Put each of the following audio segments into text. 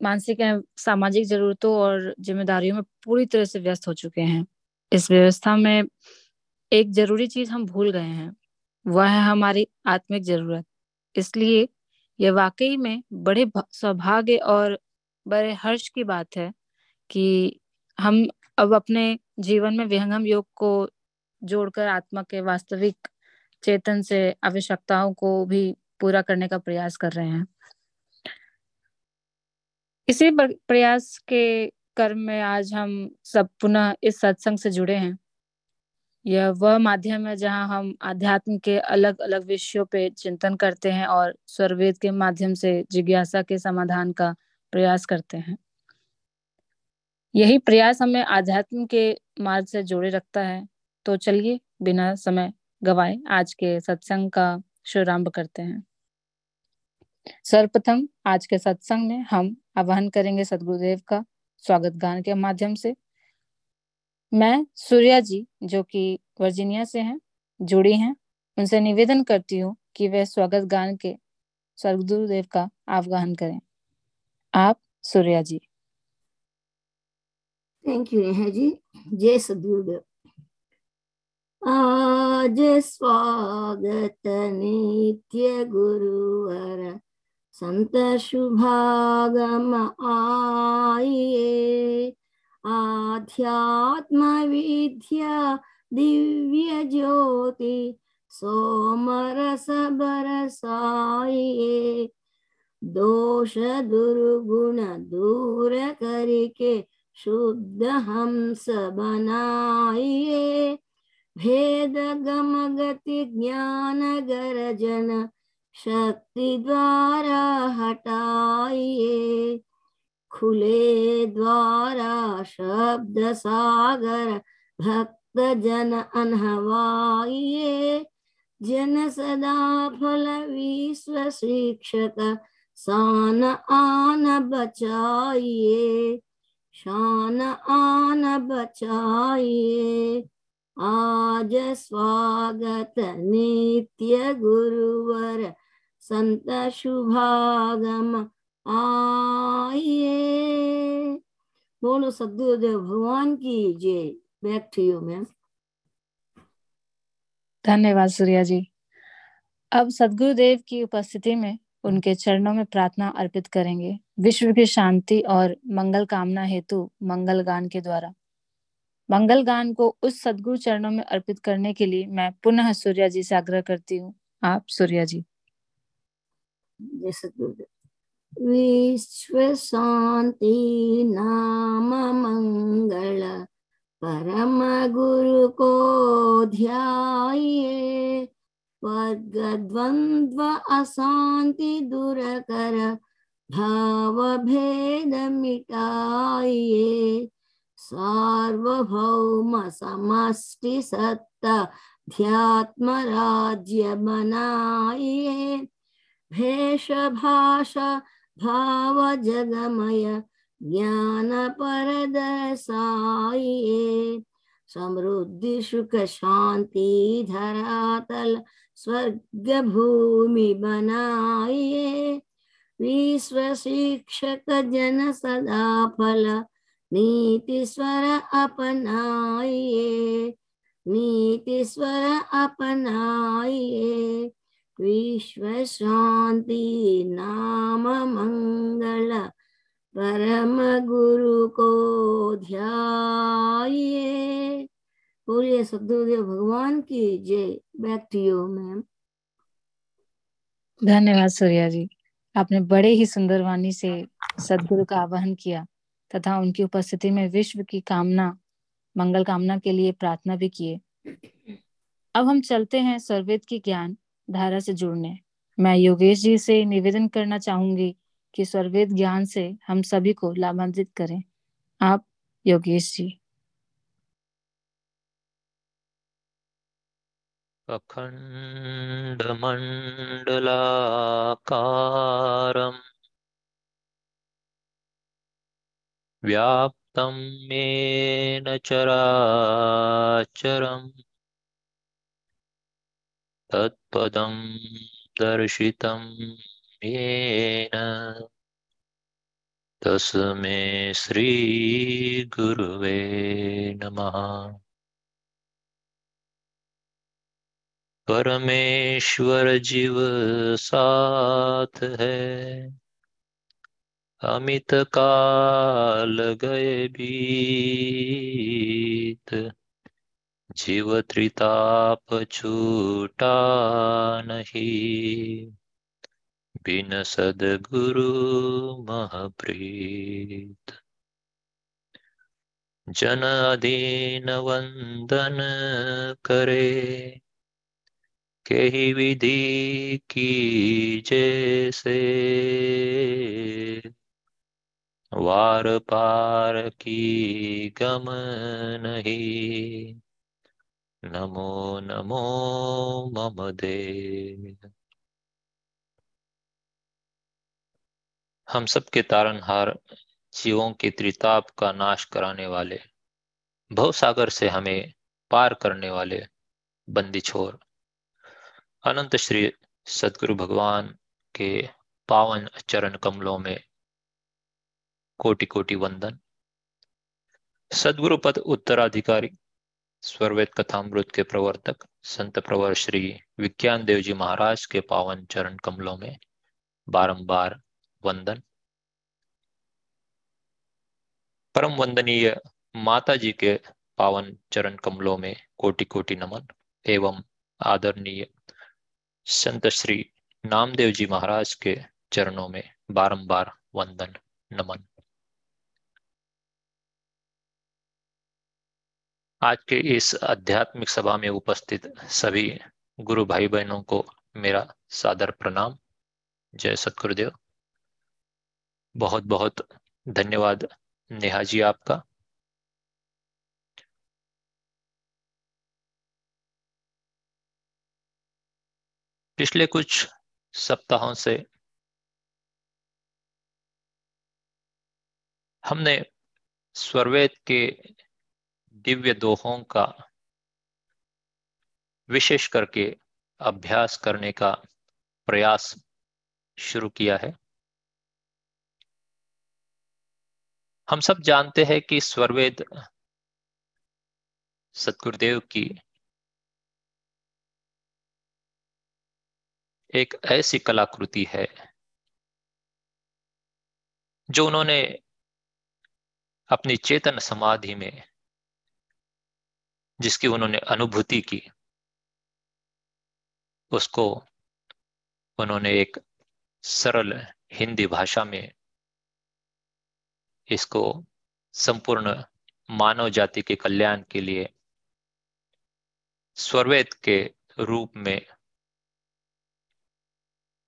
मानसिक सामाजिक जरूरतों और जिम्मेदारियों में पूरी तरह से व्यस्त हो चुके हैं। इस व्यवस्था में एक ज़रूरी चीज़ हम भूल गए हैं, वह है हमारी आत्मिक ज़रूरत। इसलिए यह वाकई में बड़े सौभाग्य और बड़े हर्ष की बात है कि हम अब अपने जीवन में विहंगम योग को जोड़कर आत्मा के वास्तविक चेतन से आवश्यकताओं को भी पूरा करने का प्रयास कर रहे हैं। इसी प्रयास के कर्म में आज हम सब पुनः इस सत्संग से जुड़े हैं। यह वह माध्यम है जहाँ हम आध्यात्म के अलग अलग विषयों पे चिंतन करते हैं और स्वरवेद के माध्यम से जिज्ञासा के समाधान का प्रयास करते हैं। यही प्रयास हमें आध्यात्म के मार्ग से जोड़े रखता है। तो चलिए, बिना समय गवाए आज के सत्संग का शुभारंभ करते हैं। सर्वप्रथम आज के सत्संग में हम आवाहन करेंगे सदगुरुदेव का स्वागत गान के माध्यम से। मैं सूर्या जी, जो कि वर्जीनिया से हैं, जुड़ी हैं, उनसे निवेदन करती हूँ कि वे स्वागत गान के सदगुरुदेव का आह्वान करें। आप, सूर्या जी। थैंक यू नेहा जी जय सदगुरुदेव आज स्वागत नित्य गुरुवर संत शुभागम आइए आध्यात्म विद्या दिव्य ज्योति सोमरस बरसाइए दोष दुर्गुण दूर करके शुद्ध हंस बनाइए भेद गम गति ज्ञान गर्जन शक्ति द्वारा हटाइए, खुले द्वारा शब्द सागर भक्त जन अनहवाइए। जन सदा फल विश्व शिक्षक सान आन बचाइए, शान आन बचाइए। आज स्वागत नित्य गुरुवर संत शुभागम आइए। बोलो सदगुरुदेव, भगवान की जय। बैक टू यू मैम धन्यवाद सूर्या जी। अब सदगुरुदेव की उपस्थिति में उनके चरणों में प्रार्थना अर्पित करेंगे। विश्व की शांति और मंगल कामना हेतु मंगल गान के द्वारा। मंगल गान को उस सदगुरु चरणों में अर्पित करने के लिए मैं पुनः सूर्या जी से आग्रह करती हूँ। आप सूर्या जी। जय सदगुरुदेव विश्व शांति नाम मंगल, परम गुरु को ध्याये। वर्ग द्वंद्व अशांति दूर कर भाव भेद मिटाइए सार्वभौम समष्टि सत्ता, ध्यात्म बनाइए भेष भाव जगमय ज्ञान पर परदसाइए समृद्धि सुख शांति धरातल स्वर्ग भूमि बनाइए विश्व शिक्षक जन सदा फल नीति स्वर अपनाइए नीति स्वर अपनाइए विश्व शांति नाम मंगल परम गुरु को ध्याये। बोलिए सदगुरुदेव भगवान की जय। बैक टू यू मैम धन्यवाद सूर्या जी। आपने बड़े ही सुंदर वाणी से सदगुरु का आवाहन किया तथा उनकी उपस्थिति में विश्व की कामना, मंगल कामना के लिए प्रार्थना भी किए। अब हम चलते हैं सर्वेद की ज्ञान। धारा से जुड़ने। मैं योगेश जी से निवेदन करना चाहूँगी कि स्वर्वेद ज्ञान से हम सभी को लाभान्वित करें। आप, योगेश जी। अखण्डमण्डलाकारम् व्याप्तं येन चराचरम् तत्पदं दर्शितं येन। तस्मै श्रीगुरुवे नमः। परमेश्वर जीव साथ है। अमित काल गए बीत जीव त्रिताप छूटा नहीं बिन सदगुरु महप्रीत। जन अधीन वंदन करे। के विधि की जैसे। वार पार की गम नहीं नमो नमो मम दे हम सब के तारनहार जीवों के त्रिताप का नाश कराने वाले भव सागर से हमें पार करने वाले बंदी छोर। अनंत श्री सदगुरु भगवान के पावन चरण कमलों में कोटि कोटि वंदन। सदगुरु पद उत्तराधिकारी स्वरवेद कथामृत के प्रवर्तक संत प्रवर श्री विज्ञान देव जी महाराज के पावन चरण कमलों में बारंबार वंदन। परम वंदनीय माता जी के पावन चरण कमलों में कोटि कोटि नमन एवं आदरणीय संत श्री नामदेव जी महाराज के चरणों में बारंबार वंदन, नमन। आज के इस आध्यात्मिक सभा में उपस्थित सभी गुरु भाई बहनों को मेरा सादर प्रणाम। जय सतगुरुदेव। बहुत बहुत धन्यवाद नेहा जी आपका। पिछले कुछ सप्ताहों से हमने स्वरवेद के दिव्य दोहों का विशेष करके अभ्यास करने का प्रयास शुरू किया है। हम सब जानते हैं कि स्वरवेद सतगुरुदेव की एक ऐसी कलाकृति है, जो उन्होंने अपनी चेतन समाधि में जिसकी उन्होंने अनुभूति की, उसको उन्होंने एक सरल हिंदी भाषा में इसको संपूर्ण मानव जाति के कल्याण के लिए स्वरवेद के रूप में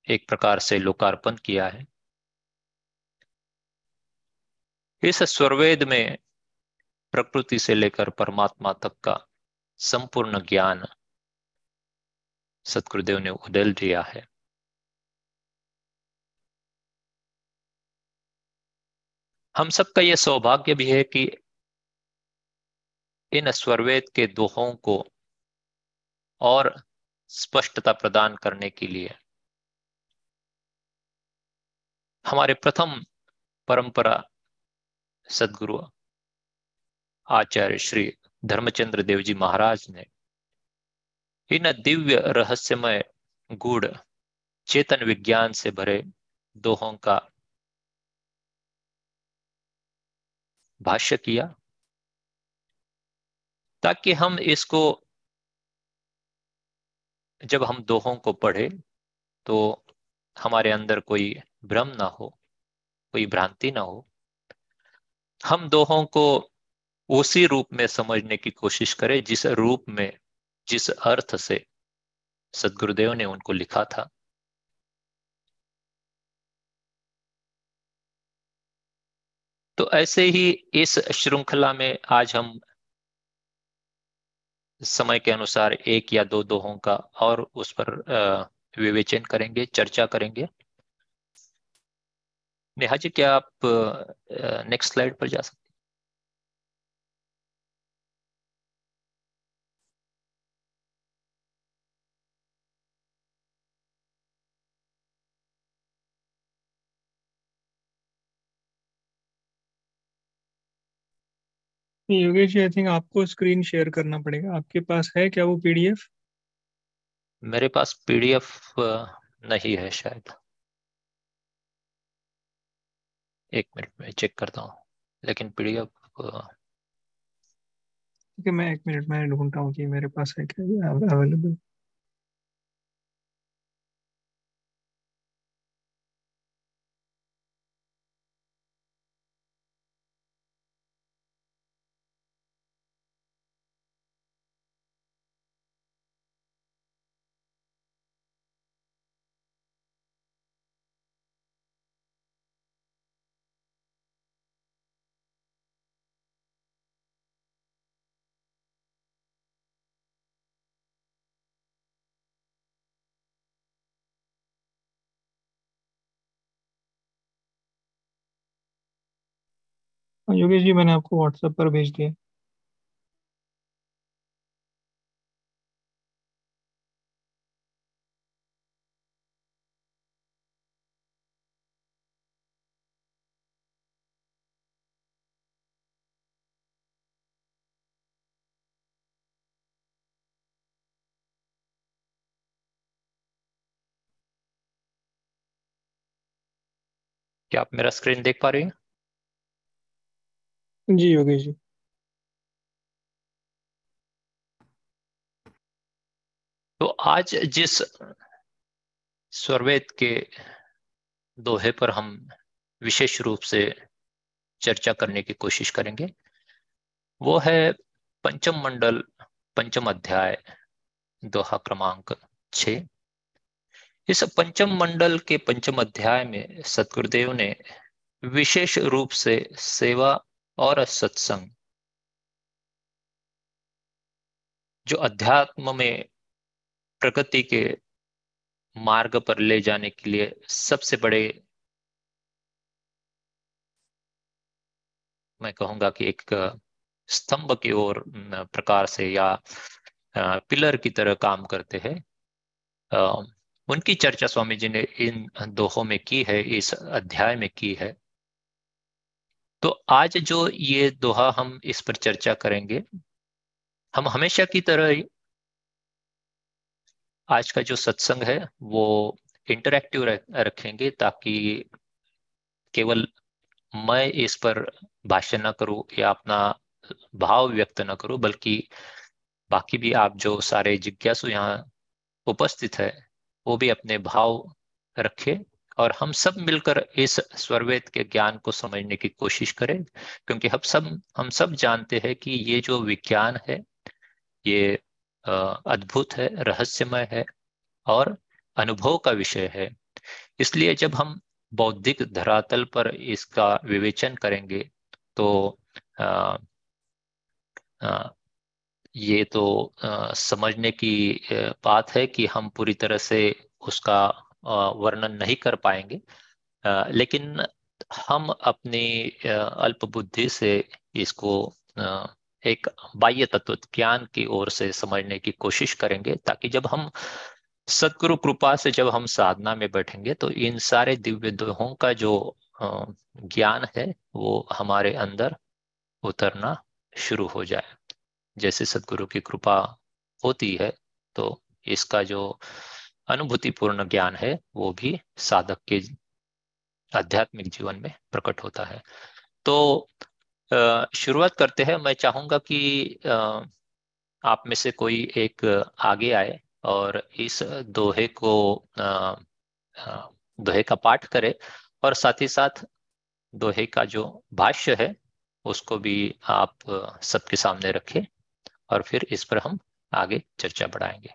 एक प्रकार से लोकार्पण किया है। इस स्वरवेद में प्रकृति से लेकर परमात्मा तक का संपूर्ण ज्ञान सतगुरुदेव ने उदल दिया है। हम सबका यह सौभाग्य भी है कि इन स्वरवेद के दोहों को और स्पष्टता प्रदान करने के लिए हमारे प्रथम परंपरा सदगुरु आचार्य श्री धर्मचंद्र देव जी महाराज ने इन दिव्य रहस्यमय गुड़ चेतन विज्ञान से भरे दोहों का भाष्य किया, ताकि हम इसको, जब हम दोहों को पढ़े तो हमारे अंदर कोई भ्रम ना हो, कोई भ्रांति ना हो। हम दोहों को उसी रूप में समझने की कोशिश करें जिस रूप में, जिस अर्थ से सदगुरुदेव ने उनको लिखा था। तो ऐसे ही इस श्रृंखला में आज हम समय के अनुसार एक या दो दोहों का और उस पर विवेचन करेंगे, चर्चा करेंगे। नेहा जी, क्या आप नेक्स्ट स्लाइड पर जा सकते योगेश जी आई थिंक आपको स्क्रीन शेयर करना पड़ेगा। आपके पास है क्या वो पीडीएफ मेरे पास पीडीएफ नहीं है शायद। एक मिनट में चेक करता हूँ। लेकिन पीडीएफ ठीक है मैं एक मिनट में ढूंढता हूँ कि मेरे पास है क्या अवेलेबल योगेश जी, मैंने आपको व्हाट्सएप पर भेज दिया। क्या आप मेरा स्क्रीन देख पा रही हैं? जी, योगेश जी। तो आज जिस स्वरवेद के दोहे पर हम विशेष रूप से चर्चा करने की कोशिश करेंगे, वो है पंचम मंडल, पंचम अध्याय, दोहा क्रमांक छ। इस पंचम मंडल के पंचम अध्याय में सतगुरुदेव ने विशेष रूप से सेवा और सत्संग। जो अध्यात्म में प्रगति के मार्ग पर ले जाने के लिए सबसे बड़े मैं कहूँगा कि एक स्तंभ की ओर प्रकार से या पिलर की तरह काम करते हैं। उनकी चर्चा स्वामी जी ने इन दोहों में की है, इस अध्याय में की है। तो आज जो ये दोहा हम इस पर चर्चा करेंगे, हम हमेशा की तरह आज का जो सत्संग है, वो इंटरैक्टिव रखेंगे ताकि केवल मैं इस पर भाषण न करूँ या अपना भाव व्यक्त न करूँ, बल्कि बाकी भी आप जो सारे जिज्ञासु यहाँ उपस्थित है, वो भी अपने भाव रखे। और हम सब मिलकर इस स्वरवेद के ज्ञान को समझने की कोशिश करें क्योंकि हम सब हम सब जानते हैं कि ये जो विज्ञान है ये अद्भुत है रहस्यमय है और अनुभव का विषय है। इसलिए जब हम बौद्धिक धरातल पर इसका विवेचन करेंगे तो आ, आ, ये तो आ, समझने की बात है कि हम पूरी तरह से उसका वर्णन नहीं कर पाएँगे। लेकिन हम अपनी अल्प बुद्धि से इसको एक बाह्य तत्व ज्ञान की ओर से समझने की कोशिश करेंगे, ताकि जब हम सदगुरु कृपा से जब हम साधना में बैठेंगे तो इन सारे दिव्य दोहों का जो ज्ञान है, वो हमारे अंदर उतरना शुरू हो जाए। जैसे सदगुरु की कृपा होती है तो इसका जो अनुभूतिपूर्ण ज्ञान है, वो भी साधक के आध्यात्मिक जीवन में प्रकट होता है। तो शुरुआत करते हैं। मैं चाहूँगा कि आप में से कोई एक आगे आए और इस दोहे को दोहे का पाठ करे और साथ ही साथ दोहे का जो भाष्य है, उसको भी आप सबके सामने रखें और फिर इस पर हम आगे चर्चा बढ़ाएँगे।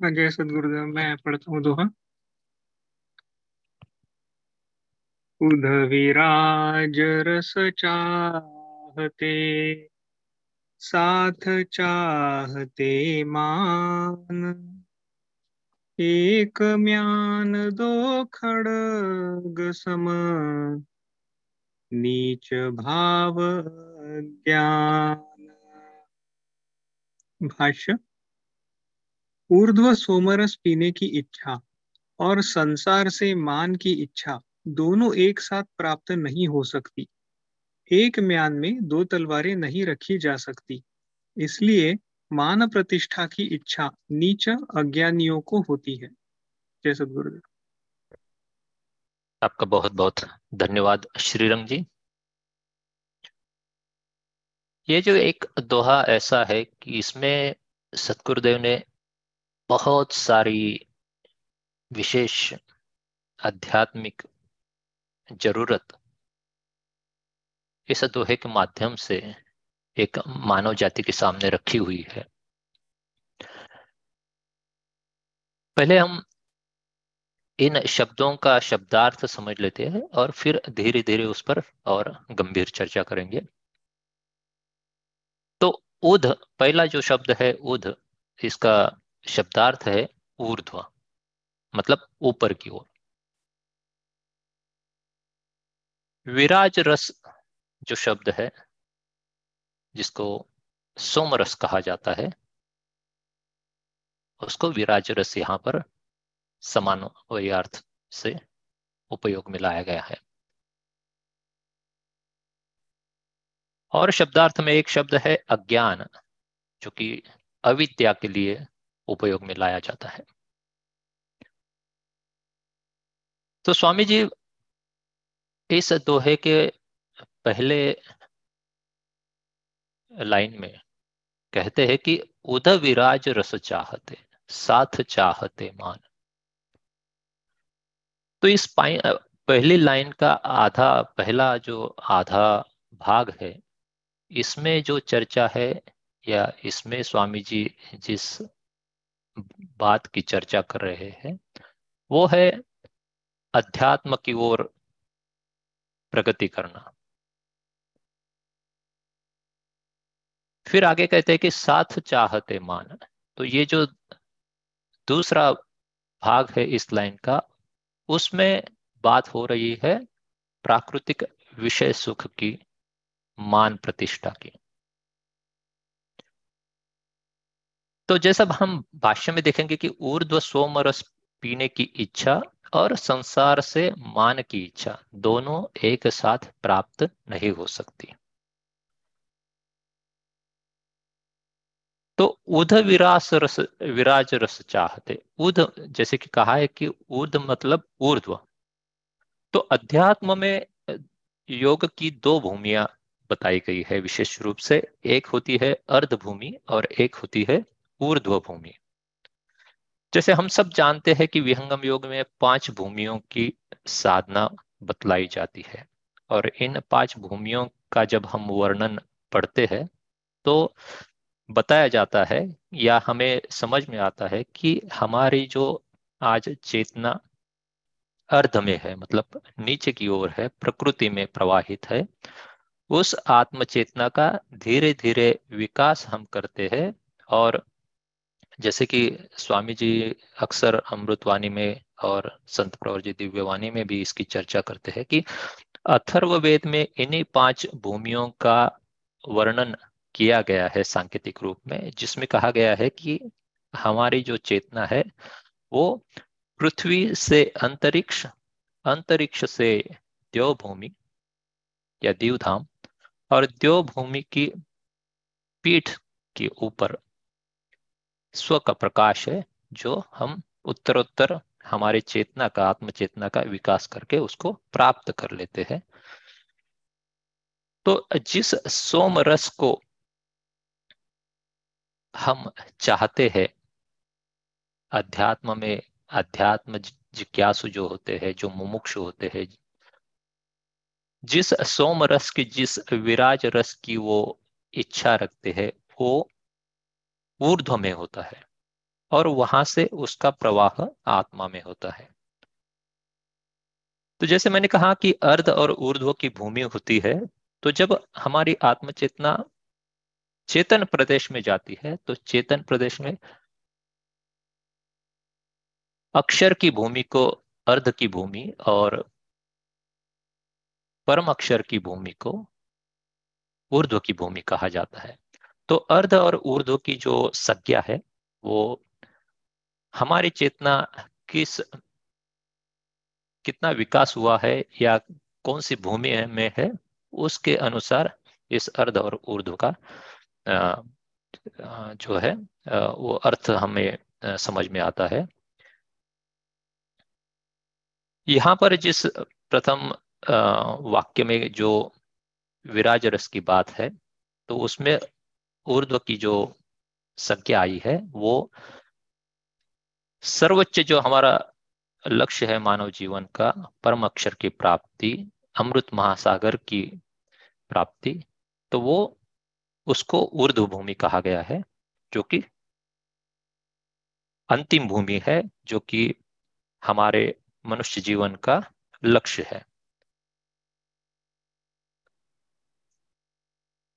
हाँ जय सदगुरुदेव, मैं पढ़ता हूँ दोहा। उध विराज रस चाहते, साथ चाहते मान। एक म्यान दो खड़ग सम, नीच भाव ज्ञान। भाष्य। ऊर्ध्व सोमरस पीने की इच्छा और संसार से मान की इच्छा दोनों एक साथ प्राप्त नहीं हो सकती। एक म्यान में दो तलवारें नहीं रखी जा सकती। इसलिए मान प्रतिष्ठा की इच्छा नीच अज्ञानियों को होती है। जय सदगुरुदेव। आपका बहुत बहुत धन्यवाद श्रीरंग जी। ये जो एक दोहा ऐसा है कि इसमें सतगुरुदेव ने बहुत सारी विशेष आध्यात्मिक ज़रूरत इस दोहे के माध्यम से एक मानव जाति के सामने रखी हुई है। पहले हम इन शब्दों का शब्दार्थ समझ लेते हैं और फिर धीरे धीरे उस पर और गंभीर चर्चा करेंगे। तो उध, पहला जो शब्द है उध, इसका शब्दार्थ है ऊर्ध्व मतलब ऊपर की ओर। विराज रस जो शब्द है, जिसको सोमरस कहा जाता है, उसको विराज रस यहाँ पर समान अर्थ से उपयोग में लाया गया है। और शब्दार्थ में एक शब्द है अज्ञान, जो कि अविद्या के लिए उपयोग में लाया जाता है। तो स्वामी जी, इस दोहे के पहले लाइन में कहते हैं कि उद विराज रस चाहते, साथ चाहते मान। तो इस पहली लाइन का आधा, पहला जो आधा भाग है, इसमें जो चर्चा है या इसमें स्वामी जी जिस बात की चर्चा कर रहे हैं, वो है अध्यात्म की ओर प्रगति करना। फिर आगे कहते हैं कि साथ चाहते मान। तो ये जो दूसरा भाग है इस लाइन का, उसमें बात हो रही है प्राकृतिक विषय सुख की, मान प्रतिष्ठा की। तो जैसा हम भाष्य में देखेंगे कि ऊर्ध्व सोमरस पीने की इच्छा और संसार से मान की इच्छा दोनों एक साथ प्राप्त नहीं हो सकती। तो उध विरास रस, विराज रस चाहते उध जैसे कि कहा है कि उद मतलब ऊर्ध्व। तो अध्यात्म में, योग की दो भूमिया बताई गई है विशेष रूप से, एक होती है अर्ध भूमि और एक होती है ऊर्ध्व भूमि जैसे हम सब जानते हैं कि विहंगम योग में पाँच भूमियों की साधना बतलाई जाती है, और इन पाँच भूमियों का जब हम वर्णन पढ़ते हैं तो बताया जाता है या हमें समझ में आता है कि हमारी जो आज चेतना अर्ध में है मतलब नीचे की ओर है, प्रकृति में प्रवाहित है, उस आत्म चेतना का धीरे धीरे विकास हम करते हैं और जैसे कि स्वामी जी अक्सर अमृतवाणी में और संत प्रवर जी दिव्यवाणी में भी इसकी चर्चा करते हैं कि अथर्व वेद में इन्हीं पाँच भूमियों का वर्णन किया गया है सांकेतिक रूप में, जिसमें कहा गया है कि हमारी जो चेतना है, वो पृथ्वी से अंतरिक्ष अंतरिक्ष से देव भूमि या दीवधाम और देव भूमि की पीठ के ऊपर स्व का प्रकाश है, जो हम उत्तरोत्तर हमारे चेतना का आत्म चेतना का विकास करके उसको प्राप्त कर लेते हैं। तो जिस सोम रस को हम चाहते हैं, अध्यात्म में अध्यात्म जिज्ञासु जो होते हैं, जो मुमुक्ष होते हैं, जिस सोम रस की, जिस विराज रस की वो इच्छा रखते हैं, वो ऊर्ध्व में होता है और वहाँ से उसका प्रवाह आत्मा में होता है। तो जैसे मैंने कहा कि अर्ध और ऊर्ध्व की भूमि होती है तो जब हमारी आत्मचेतना चेतन प्रदेश में जाती है तो चेतन प्रदेश में अक्षर की भूमि को अर्ध की भूमि और परम अक्षर की भूमि को ऊर्ध्व की भूमि कहा जाता है। तो अर्ध और ऊर्ध्व की जो संज्ञा है, वो हमारी चेतना किस, कितना विकास हुआ है या कौन सी भूमि में है, उसके अनुसार इस अर्ध और ऊर्ध्व का जो है वो अर्थ हमें समझ में आता है। यहाँ पर जिस प्रथम वाक्य में जो विराज रस की बात है तो उसमें ऊर्ध्व की जो संख्या आई है, वो सर्वोच्च जो हमारा लक्ष्य है मानव जीवन का, परम अक्षर की प्राप्ति, अमृत महासागर की प्राप्ति तो वो उसको ऊर्ध्व भूमि कहा गया है, जो कि अंतिम भूमि है, जो कि हमारे मनुष्य जीवन का लक्ष्य है।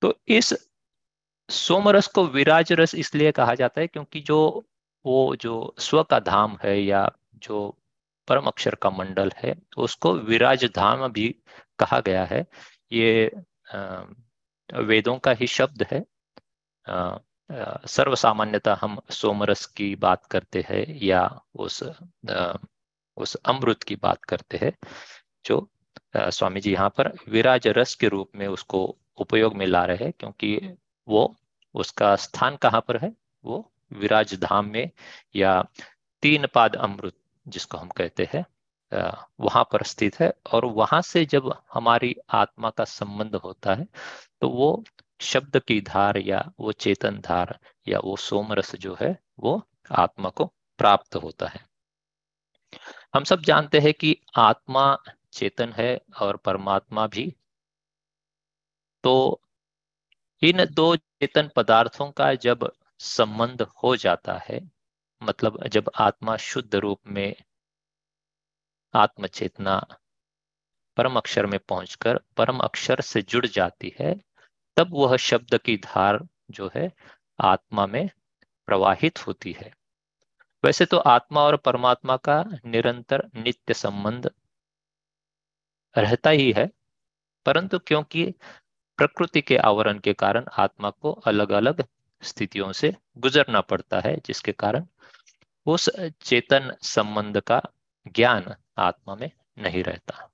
तो इस सोमरस को विराज रस इसलिए कहा जाता है क्योंकि जो, वो जो स्व का धाम है या जो परम अक्षर का मंडल है तो उसको विराज धाम भी कहा गया है। ये वेदों का ही शब्द है। सर्वसामान्यता हम सोमरस की बात करते हैं या उस उस अमृत की बात करते हैं, जो स्वामी जी यहाँ पर विराज रस के रूप में उसको उपयोग में ला रहे हैं, क्योंकि वो उसका स्थान कहाँ पर है? वो विराज धाम में या तीन पाद अमृत जिसको हम कहते हैं वहाँ पर स्थित है। और वहाँ से जब हमारी आत्मा का संबंध होता है तो वो शब्द की धार या वो चेतन धार या वो सोमरस जो है, वो आत्मा को प्राप्त होता है। हम सब जानते हैं कि आत्मा चेतन है और परमात्मा भी। तो इन दो चेतन पदार्थों का जब संबंध हो जाता है मतलब जब आत्मा शुद्ध रूप में आत्म चेतना परम अक्षर में पहुंचकर परम अक्षर से जुड़ जाती है, तब वह शब्द की धार जो है आत्मा में प्रवाहित होती है। वैसे तो आत्मा और परमात्मा का निरंतर नित्य संबंध रहता ही है, परंतु क्योंकि प्रकृति के आवरण के कारण आत्मा को अलग अलग स्थितियों से गुजरना पड़ता है, जिसके कारण उस चेतन संबंध का ज्ञान आत्मा में नहीं रहता।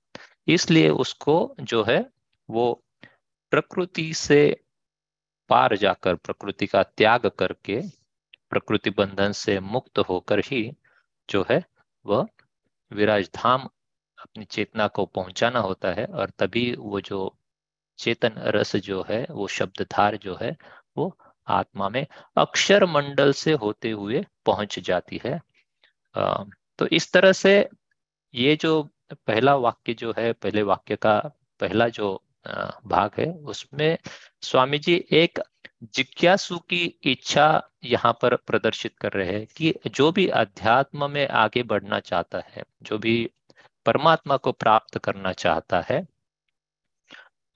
इसलिए उसको जो है, वो प्रकृति से पार जाकर, प्रकृति का त्याग करके, प्रकृति बंधन से मुक्त होकर ही जो है, वह विराज धाम अपनी चेतना को पहुंचाना होता है, और तभी वो जो चेतन रस जो है, वो शब्दधार जो है, वो आत्मा में अक्षर मंडल से होते हुए पहुँच जाती है। तो इस तरह से ये जो पहला वाक्य जो है, पहले वाक्य का पहला जो भाग है, उसमें स्वामी जी एक जिज्ञासु की इच्छा यहाँ पर प्रदर्शित कर रहे हैं कि जो भी अध्यात्म में आगे बढ़ना चाहता है, जो भी परमात्मा को प्राप्त करना चाहता है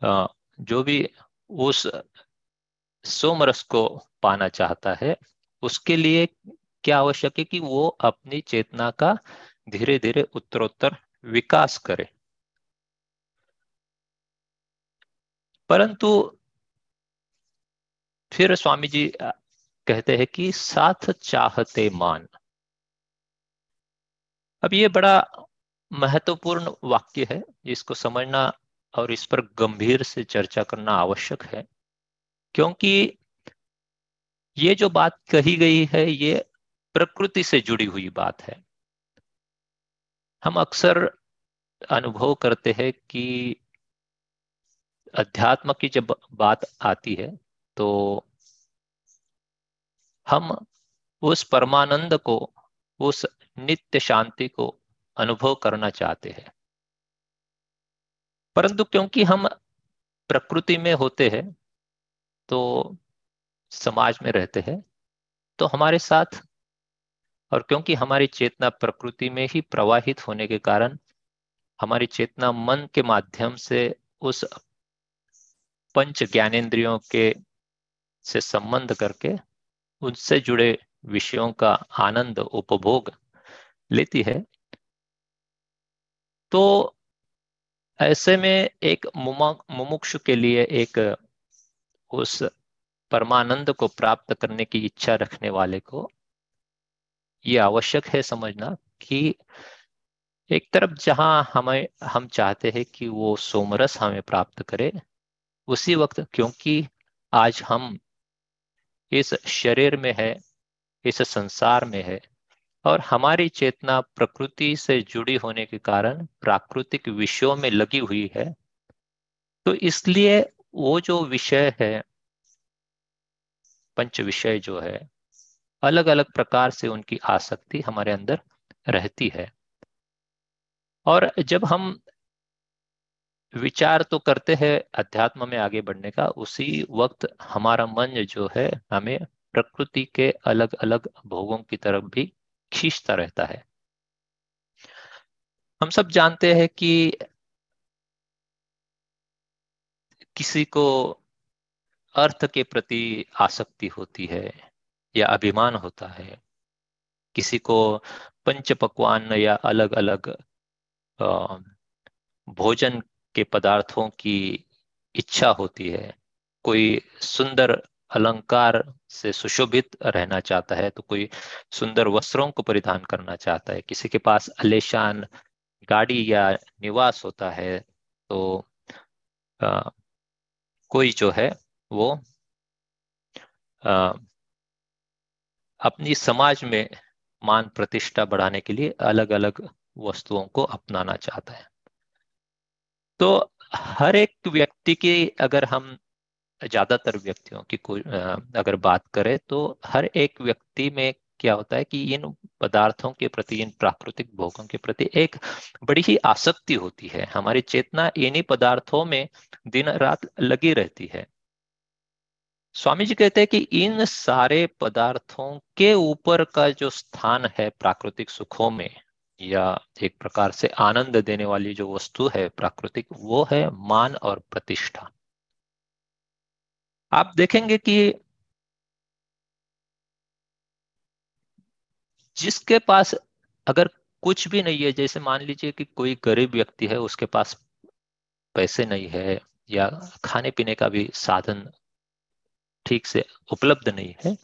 जो भी उस सोमरस को पाना चाहता है, उसके लिए क्या आवश्यक है कि वो अपनी चेतना का धीरे धीरे उत्तरोत्तर विकास करे? परंतु फिर स्वामी जी कहते हैं कि साथ चाहते मान। अब ये बड़ा महत्वपूर्ण वाक्य है जिसको समझना और इस पर गंभीर से चर्चा करना आवश्यक है, क्योंकि ये जो बात कही गई है, ये प्रकृति से जुड़ी हुई बात है। हम अक्सर अनुभव करते हैं कि अध्यात्म की जब बात आती है तो हम उस परमानंद को, उस नित्य शांति को अनुभव करना चाहते हैं। परंतु क्योंकि हम प्रकृति में होते हैं तो समाज में रहते हैं तो हमारे साथ और क्योंकि हमारी चेतना प्रकृति में ही प्रवाहित होने के कारण हमारी चेतना मन के माध्यम से उस पंच ज्ञानेन्द्रियों के से संबंध करके उनसे जुड़े विषयों का आनंद, उपभोग लेती है तो ऐसे में एक मुमुक्षु के लिए एक, उस परमानंद को प्राप्त करने की इच्छा रखने वाले को ये आवश्यक है समझना कि एक तरफ़ जहाँ हमें, हम चाहते हैं कि वो सोमरस हमें प्राप्त करे, उसी वक्त क्योंकि आज हम इस शरीर में है, इस संसार में है और हमारी चेतना प्रकृति से जुड़ी होने के कारण प्राकृतिक विषयों में लगी हुई है। तो इसलिए वो जो विषय है, पंच विषय जो है अलग अलग प्रकार से उनकी आसक्ति हमारे अंदर रहती है। और जब हम विचार तो करते हैं अध्यात्म में आगे बढ़ने का, उसी वक्त हमारा मन जो है हमें प्रकृति के अलग अलग भोगों की तरफ़ भी खींचता रहता है। हम सब जानते हैं कि किसी को अर्थ के प्रति आसक्ति होती है या अभिमान होता है। किसी को पंच पकवान या अलग अलग भोजन के पदार्थों की इच्छा होती है। कोई सुंदर अलंकार से सुशोभित रहना चाहता है तो कोई सुंदर वस्त्रों को परिधान करना चाहता है। किसी के पास अलेशान गाड़ी या निवास होता है तो आ, कोई जो है वो आ, अपनी समाज में मान प्रतिष्ठा बढ़ाने के लिए अलग अलग वस्तुओं को अपनाना चाहता है। तो हर एक व्यक्ति की अगर हम ज़्यादातर व्यक्तियों की अगर बात करें तो हर एक व्यक्ति में क्या होता है कि इन पदार्थों के प्रति, इन प्राकृतिक भोगों के प्रति एक बड़ी ही आसक्ति होती है। हमारी चेतना इन्हीं पदार्थों में दिन रात लगी रहती है। स्वामी जी कहते हैं कि इन सारे पदार्थों के ऊपर का जो स्थान है प्राकृतिक सुखों में, या एक प्रकार से आनंद देने वाली जो वस्तु है प्राकृतिक, वो है मान और प्रतिष्ठा। आप देखेंगे कि जिसके पास अगर कुछ भी नहीं है, जैसे मान लीजिए कि कोई गरीब व्यक्ति है, उसके पास पैसे नहीं है या खाने पीने का भी साधन ठीक से उपलब्ध नहीं है,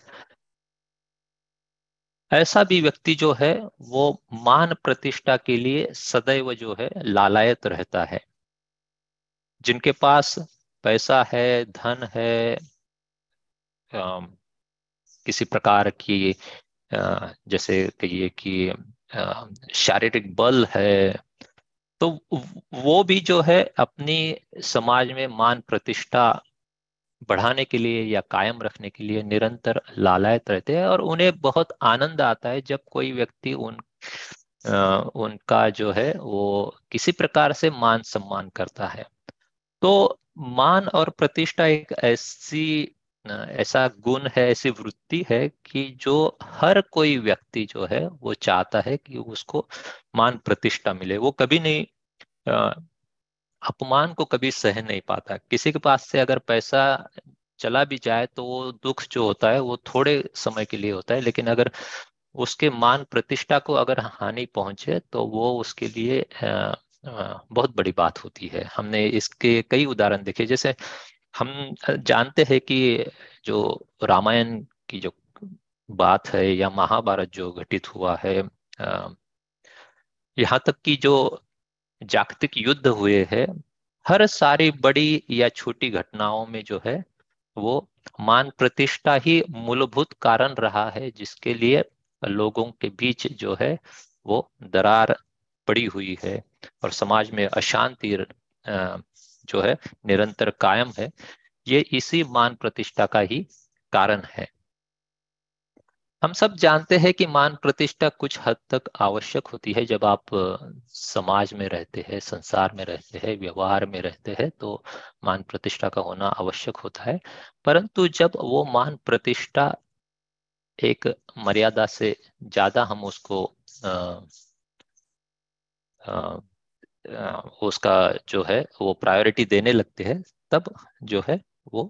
ऐसा भी व्यक्ति जो है, वो मान प्रतिष्ठा के लिए सदैव जो है लालायत रहता है। जिनके पास पैसा है धन है आ, किसी प्रकार की आ, जैसे कहिए कि शारीरिक बल है तो वो भी जो है अपनी समाज में मान प्रतिष्ठा बढ़ाने के लिए या कायम रखने के लिए निरंतर लालायत रहते हैं और उन्हें बहुत आनंद आता है जब कोई व्यक्ति उन आ, उनका जो है वो किसी प्रकार से मान सम्मान करता है। तो मान और प्रतिष्ठा एक ऐसी ऐसा गुण है, ऐसी वृत्ति है कि जो हर कोई व्यक्ति जो है, वो चाहता है कि उसको मान प्रतिष्ठा मिले। वो कभी नहीं अपमान को कभी सह नहीं पाता। किसी के पास से अगर पैसा चला भी जाए तो वो दुख जो होता है, वो थोड़े समय के लिए होता है, लेकिन अगर उसके मान प्रतिष्ठा को अगर हानि पहुँचे तो वो उसके लिए बहुत बड़ी बात होती है। हमने इसके कई उदाहरण देखे, जैसे हम जानते हैं कि जो रामायण की जो बात है या महाभारत जो घटित हुआ है यहाँ तक कि जो जागतिक युद्ध हुए हैं, हर सारी बड़ी या छोटी घटनाओं में जो है, वो मान प्रतिष्ठा ही मूलभूत कारण रहा है, जिसके लिए लोगों के बीच जो है, वो दरार पड़ी हुई है और समाज में अशांति जो है, निरंतर कायम है, ये इसी मान प्रतिष्ठा का ही कारण है। हम सब जानते हैं कि मान प्रतिष्ठा कुछ हद तक आवश्यक होती है। जब आप समाज में रहते हैं, संसार में रहते हैं, व्यवहार में रहते हैं तो मान प्रतिष्ठा का होना आवश्यक होता है। परंतु जब वो मान प्रतिष्ठा एक मर्यादा से ज़्यादा हम उसको उसका जो है, वो प्रायोरिटी देने लगते हैं, तब जो है, वो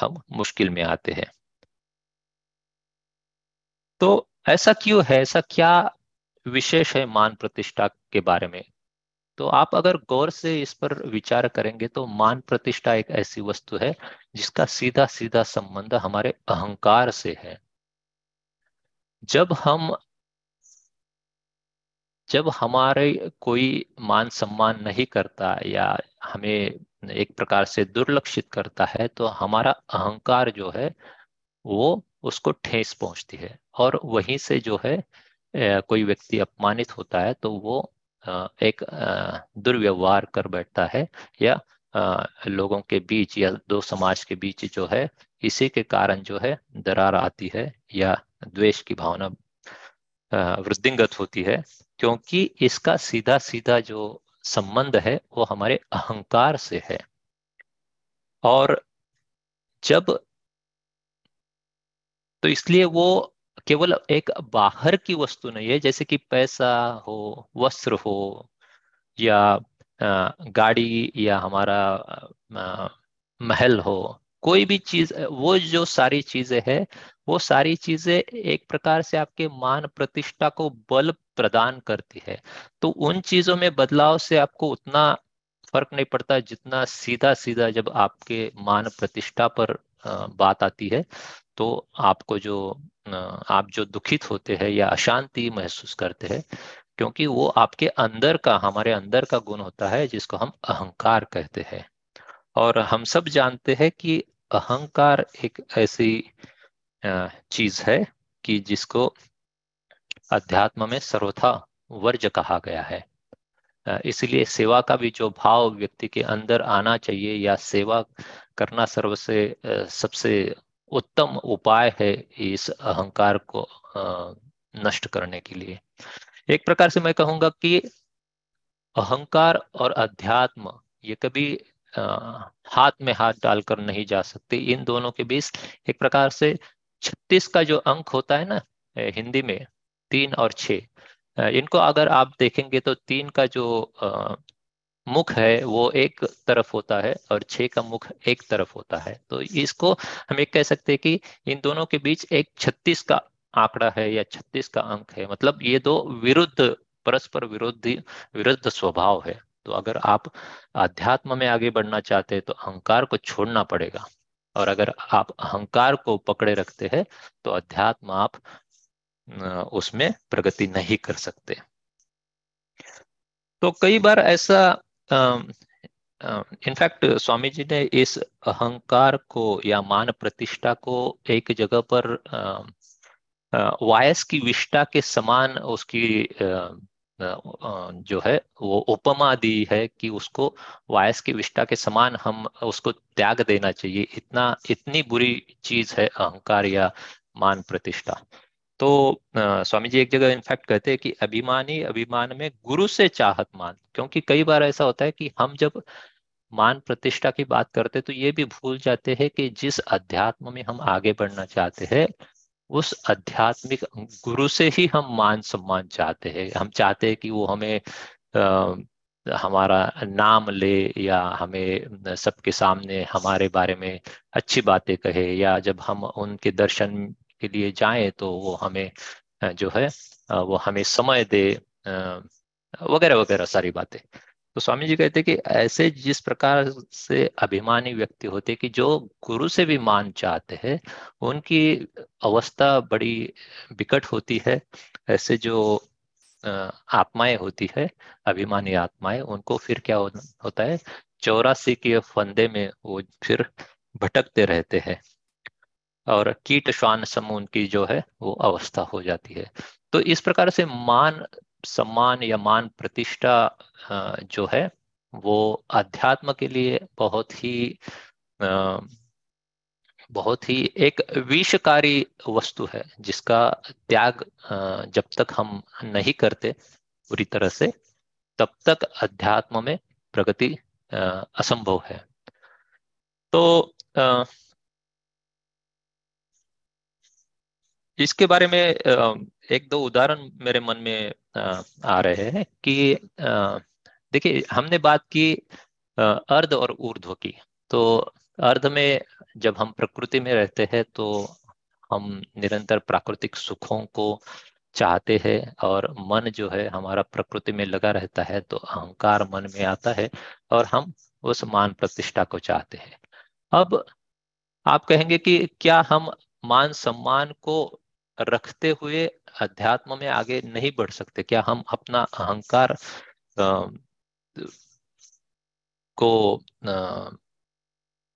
हम मुश्किल में आते हैं। तो ऐसा क्यों है? ऐसा क्या विशेष है मान प्रतिष्ठा के बारे में? तो आप अगर गौर से इस पर विचार करेंगे तो मान प्रतिष्ठा एक ऐसी वस्तु है, जिसका सीधा सीधा संबंध हमारे अहंकार से है। जब हम जब हमारे कोई मान सम्मान नहीं करता या हमें एक प्रकार से दुर्लक्षित करता है तो हमारा अहंकार जो है, वो उसको ठेस पहुँचती है। और वहीं से जो है कोई व्यक्ति अपमानित होता है तो वो एक दुर्व्यवहार कर बैठता है या लोगों के बीच या दो समाज के बीच जो है, इसी के कारण जो है, दरार आती है या द्वेष की भावना वृद्धिंगत होती है। क्योंकि इसका सीधा सीधा जो संबंध है, वो हमारे अहंकार से है। और जब तो इसलिए वो केवल एक बाहर की वस्तु नहीं है, जैसे कि पैसा हो, वस्त्र हो, या गाड़ी या हमारा महल हो, कोई भी चीज़, वो जो सारी चीज़ें है, वो सारी चीज़ें एक प्रकार से आपके मान प्रतिष्ठा को बल प्रदान करती है। तो उन चीज़ों में बदलाव से आपको उतना फ़र्क नहीं पड़ता जितना सीधा सीधा जब आपके मान प्रतिष्ठा पर बात आती है तो आपको जो आप जो दुखित होते हैं या अशांति महसूस करते हैं, क्योंकि वो आपके अंदर का, हमारे अंदर का गुण होता है जिसको हम अहंकार कहते हैं। और हम सब जानते हैं कि अहंकार एक ऐसी चीज़ है कि जिसको अध्यात्म में सर्वथा वर्ज कहा गया है। इसलिए सेवा का भी जो भाव व्यक्ति के अंदर आना चाहिए या सेवा करना सर्व से सबसे उत्तम उपाय है इस अहंकार को नष्ट करने के लिए। एक प्रकार से मैं कहूँगा कि अहंकार और अध्यात्म ये कभी हाथ में हाथ डालकर नहीं जा सकते। इन दोनों के बीच एक प्रकार से छत्तीस का जो अंक होता है ना हिंदी में तीन और छ इनको अगर आप देखेंगे तो तीन का जो मुख है वो एक तरफ़ होता है और छह का मुख एक तरफ़ होता है। तो इसको हम एक कह सकते हैं कि इन दोनों के बीच एक छत्तीस का आंकड़ा है या छत्तीस का अंक है। मतलब ये दो विरुद्ध, परस्पर विरोधी विरुद्ध स्वभाव है। तो अगर आप अध्यात्म में आगे बढ़ना चाहते हैं तो अहंकार को छोड़ना पड़ेगा। और अगर आप अहंकार को पकड़े रखते हैं तो अध्यात्म आप उसमें प्रगति नहीं कर सकते। तो कई बार ऐसा इनफैक्ट स्वामी जी ने इस अहंकार को या मान प्रतिष्ठा को एक जगह पर वायस की विष्टा के समान उसकी जो है, वो उपमा दी है कि उसको वायस की विष्टा के समान हम उसको त्याग देना चाहिए। इतना, इतनी बुरी चीज़ है अहंकार या मान प्रतिष्ठा। तो स्वामी जी एक जगह इनफैक्ट कहते हैं कि अभिमानी अभिमान में गुरु से चाहत मान क्योंकि कई बार ऐसा होता है कि हम जब मान प्रतिष्ठा की बात करते तो ये भी भूल जाते हैं कि जिस अध्यात्म में हम आगे बढ़ना चाहते हैं उस आध्यात्मिक गुरु से ही हम मान सम्मान चाहते हैं। हम चाहते हैं कि वो हमें आ, हमारा नाम ले या हमें सबके सामने हमारे बारे में अच्छी बातें कहे या जब हम उनके दर्शन के लिए जाएँ तो वो हमें जो है वो हमें समय दे वगैरह वगैरह सारी बातें। तो स्वामी जी कहते कि ऐसे जिस प्रकार से अभिमानी व्यक्ति होते कि जो गुरु से भी मान चाहते हैं, उनकी अवस्था बड़ी विकट होती है। ऐसे जो आत्माएँ होती है, अभिमानी आत्माएँ, उनको फिर क्या होता है? चौरासी के फंदे में वो फिर भटकते रहते हैं। और कीट श्वान समूह की जो है, वो अवस्था हो जाती है। तो इस प्रकार से मान सम्मान या मान प्रतिष्ठा जो है, वो अध्यात्म के लिए बहुत ही बहुत ही एक विषकारी वस्तु है, जिसका त्याग जब तक हम नहीं करते पूरी तरह से, तब तक अध्यात्म में प्रगति असंभव है। तो इसके बारे में एक दो उदाहरण मेरे मन में आ रहे हैं कि देखिए, हमने बात की अर्ध और ऊर्ध्व की। तो अर्ध में जब हम प्रकृति में रहते हैं तो हम निरंतर प्राकृतिक सुखों को चाहते हैं और मन जो है, हमारा प्रकृति में लगा रहता है तो अहंकार मन में आता है और हम उस मान प्रतिष्ठा को चाहते हैं। अब आप कहेंगे कि क्या हम मान सम्मान को रखते हुए अध्यात्म में आगे नहीं बढ़ सकते। क्या हम अपना अहंकार को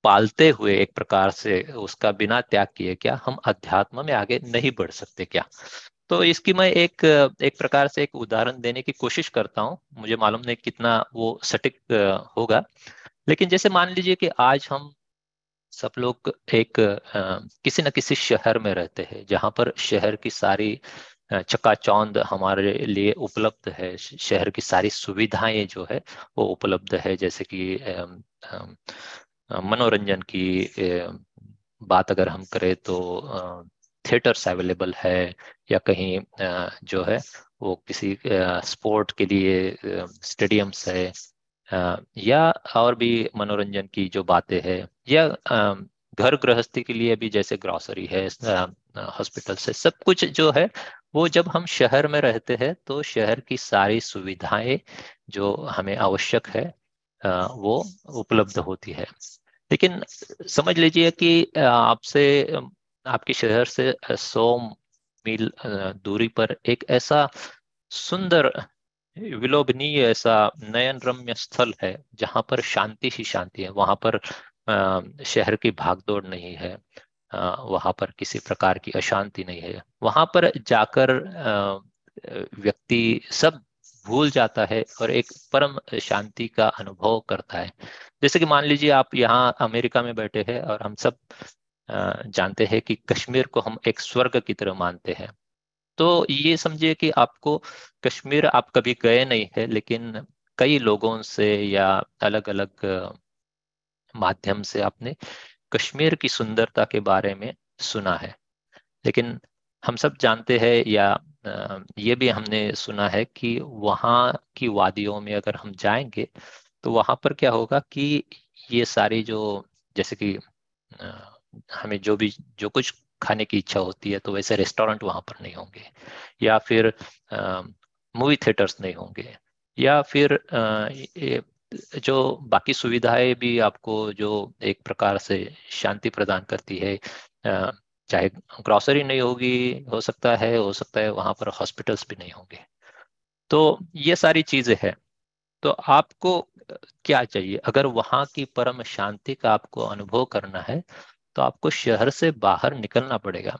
पालते हुए एक प्रकार से उसका बिना त्याग किए क्या हम अध्यात्म में आगे नहीं बढ़ सकते क्या? तो इसकी मैं एक एक प्रकार से एक उदाहरण देने की कोशिश करता हूँ। मुझे मालूम नहीं कितना वो सटीक होगा। लेकिन जैसे मान लीजिए कि आज हम सब लोग एक किसी न किसी शहर में रहते हैं, जहाँ पर शहर की सारी चकाचौंध हमारे लिए उपलब्ध है। शहर की सारी सुविधाएँ जो है, वो उपलब्ध है। जैसे कि मनोरंजन की बात अगर हम करें तो थिएटर्स अवेलेबल है या कहीं जो है वो किसी स्पोर्ट के लिए स्टेडियम्स है। या और भी मनोरंजन की जो बातें हैं, या घर गृहस्थी के लिए भी जैसे ग्रॉसरी है हॉस्पिटल से सब कुछ जो है, वो जब हम शहर में रहते हैं तो शहर की सारी सुविधाएँ जो हमें आवश्यक है वो उपलब्ध होती है। लेकिन समझ लीजिए कि आपसे, आपके शहर से सौ मील दूरी पर एक ऐसा सुंदर विलोभनीय ऐसा नयन रम्य स्थल है, जहाँ पर शांति ही शांति है। वहाँ पर शहर की भागदौड़ नहीं है वहाँ पर किसी प्रकार की अशांति नहीं है। वहाँ पर जाकर व्यक्ति सब भूल जाता है और एक परम शांति का अनुभव करता है। जैसे कि मान लीजिए आप यहाँ अमेरिका में बैठे हैं और हम सब जानते हैं कि कश्मीर को हम एक स्वर्ग की तरह मानते हैं। तो ये समझिए कि आपको कश्मीर, आप कभी गए नहीं है, लेकिन कई लोगों से या अलग अलग माध्यम से आपने कश्मीर की सुंदरता के बारे में सुना है। लेकिन हम सब जानते हैं या ये भी हमने सुना है कि वहाँ की वादियों में अगर हम जाएँगे तो वहाँ पर क्या होगा कि ये सारी जो, जैसे कि हमें जो भी, जो कुछ खाने की इच्छा होती है तो वैसे रेस्टोरेंट वहाँ पर नहीं होंगे। या फिर मूवी थिएटर्स नहीं होंगे। या फिर आ, जो बाकी सुविधाएँ भी आपको जो एक प्रकार से शांति प्रदान करती है चाहे ग्रॉसरी नहीं होगी हो सकता है हो सकता है वहाँ पर हॉस्पिटल्स भी नहीं होंगे। तो ये सारी चीज़ें हैं। तो आपको क्या चाहिए? अगर वहाँ की परम शांति का आपको अनुभव करना है तो आपको शहर से बाहर निकलना पड़ेगा।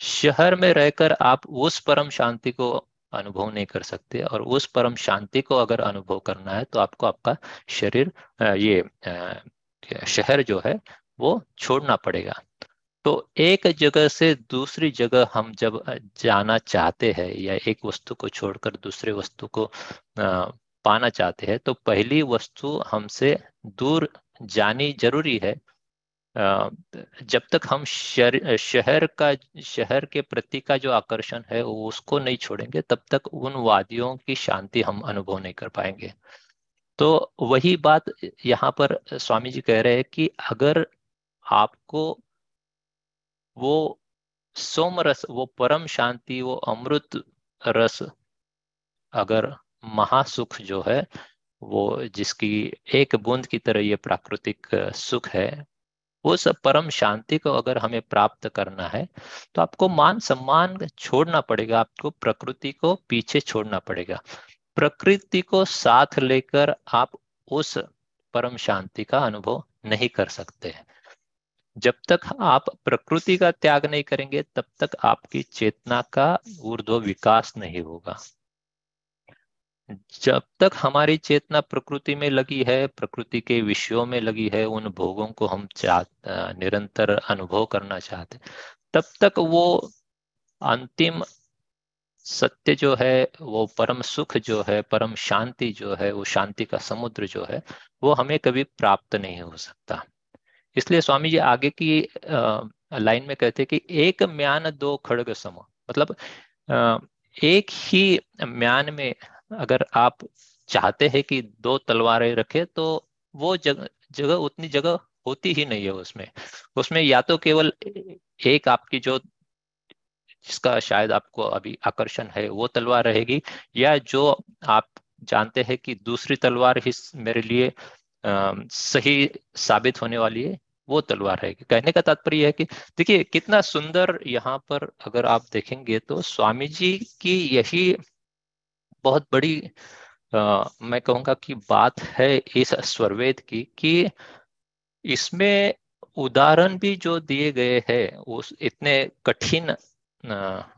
शहर में रहकर आप उस परम शांति को अनुभव नहीं कर सकते और उस परम शांति को अगर अनुभव करना है तो आपको आपका शरीर ये शहर जो है वो छोड़ना पड़ेगा। तो एक जगह से दूसरी जगह हम जब जाना चाहते हैं या एक वस्तु को छोड़कर दूसरे वस्तु को पाना चाहते हैं तो पहली वस्तु हमसे दूर जानी ज़रूरी है। जब तक हम शहर शहर का, शहर के प्रति का जो आकर्षण है वो उसको नहीं छोड़ेंगे, तब तक उन वादियों की शांति हम अनुभव नहीं कर पाएँगे। तो वही बात यहाँ पर स्वामी जी कह रहे हैं कि अगर आपको वो सोम रस, वो परम शांति, वो अमृत रस अगर महासुख जो है, वो जिसकी एक बूंद की तरह ये प्राकृतिक सुख है उस परम शांति को अगर हमें प्राप्त करना है तो आपको मान सम्मान छोड़ना पड़ेगा, आपको प्रकृति को पीछे छोड़ना पड़ेगा। प्रकृति को साथ लेकर आप उस परम शांति का अनुभव नहीं कर सकते हैं। जब तक आप प्रकृति का त्याग नहीं करेंगे, तब तक आपकी चेतना का ऊर्ध्व विकास नहीं होगा। जब तक हमारी चेतना प्रकृति में लगी है, प्रकृति के विषयों में लगी है, उन भोगों को हम निरंतर अनुभव करना चाहते तब तक वो अंतिम सत्य जो है, वो परम सुख जो है, परम शांति जो है, वो शांति का समुद्र जो है, वो हमें कभी प्राप्त नहीं हो सकता। इसलिए स्वामी जी आगे की लाइन में कहते कि एक म्यान दो खड़ग सम मतलब एक ही म्यान में अगर आप चाहते हैं कि दो तलवारें रखे तो वो जगह जगह उतनी जगह होती ही नहीं है उसमें। उसमें या तो केवल एक आपकी जो जिसका शायद आपको अभी आकर्षण है वो तलवार रहेगी या जो आप जानते हैं कि दूसरी तलवार ही मेरे लिए आ, सही साबित होने वाली है वो तलवार है कहने का तात्पर्य है कि देखिए कितना सुंदर यहाँ पर अगर आप देखेंगे तो स्वामी जी की यही बहुत बड़ी आ, मैं कहूँगा कि बात है इस स्वरवेद की कि इसमें उदाहरण भी जो दिए गए हैं उस इतने कठिन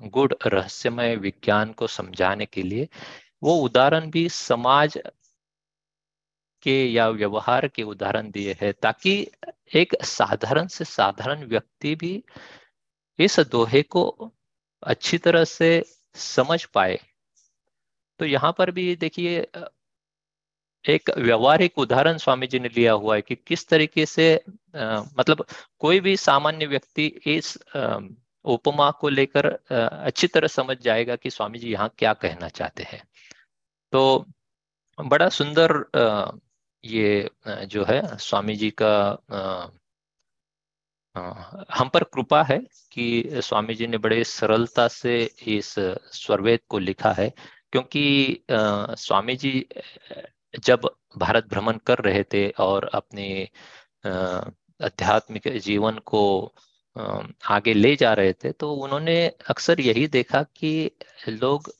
गुड़ रहस्यमय विज्ञान को समझाने के लिए वो उदाहरण भी समाज के या व्यवहार के उदाहरण दिए हैं ताकि एक साधारण से साधारण व्यक्ति भी इस दोहे को अच्छी तरह से समझ पाए। तो यहाँ पर भी देखिए एक व्यवहारिक उदाहरण स्वामी जी ने लिया हुआ है कि किस तरीके से आ, मतलब कोई भी सामान्य व्यक्ति इस आ, उपमा को लेकर अच्छी तरह समझ जाएगा कि स्वामी जी यहाँ क्या कहना चाहते हैं। तो बड़ा सुंदर ये जो है स्वामी जी का हम पर कृपा है कि स्वामी जी ने बड़े सरलता से इस स्वरवेद को लिखा है। क्योंकि आ, स्वामी जी जब भारत भ्रमण कर रहे थे और अपने आध्यात्मिक जीवन को आगे ले जा रहे थे तो उन्होंने अक्सर यही देखा कि लोग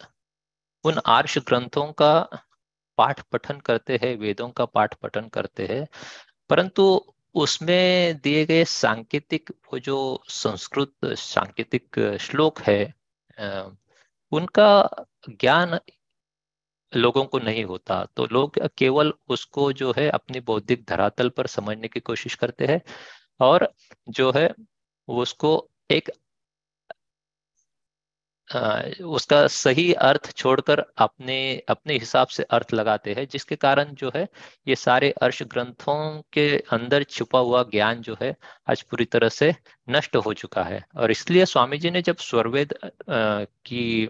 उन आर्ष ग्रंथों का पाठ पठन करते हैं वेदों का पाठ पठन करते हैं परंतु उसमें दिए गए सांकेतिक वो जो संस्कृत सांकेतिक श्लोक है उनका ज्ञान लोगों को नहीं होता तो लोग केवल उसको जो है अपनी बौद्धिक धरातल पर समझने की कोशिश करते हैं और जो है उसको एक उसका सही अर्थ छोड़कर अपने अपने हिसाब से अर्थ लगाते हैं, जिसके कारण जो है ये सारे अर्श ग्रंथों के अंदर छुपा हुआ ज्ञान जो है आज पूरी तरह से नष्ट हो चुका है। और इसलिए स्वामी जी ने जब स्वरवेद की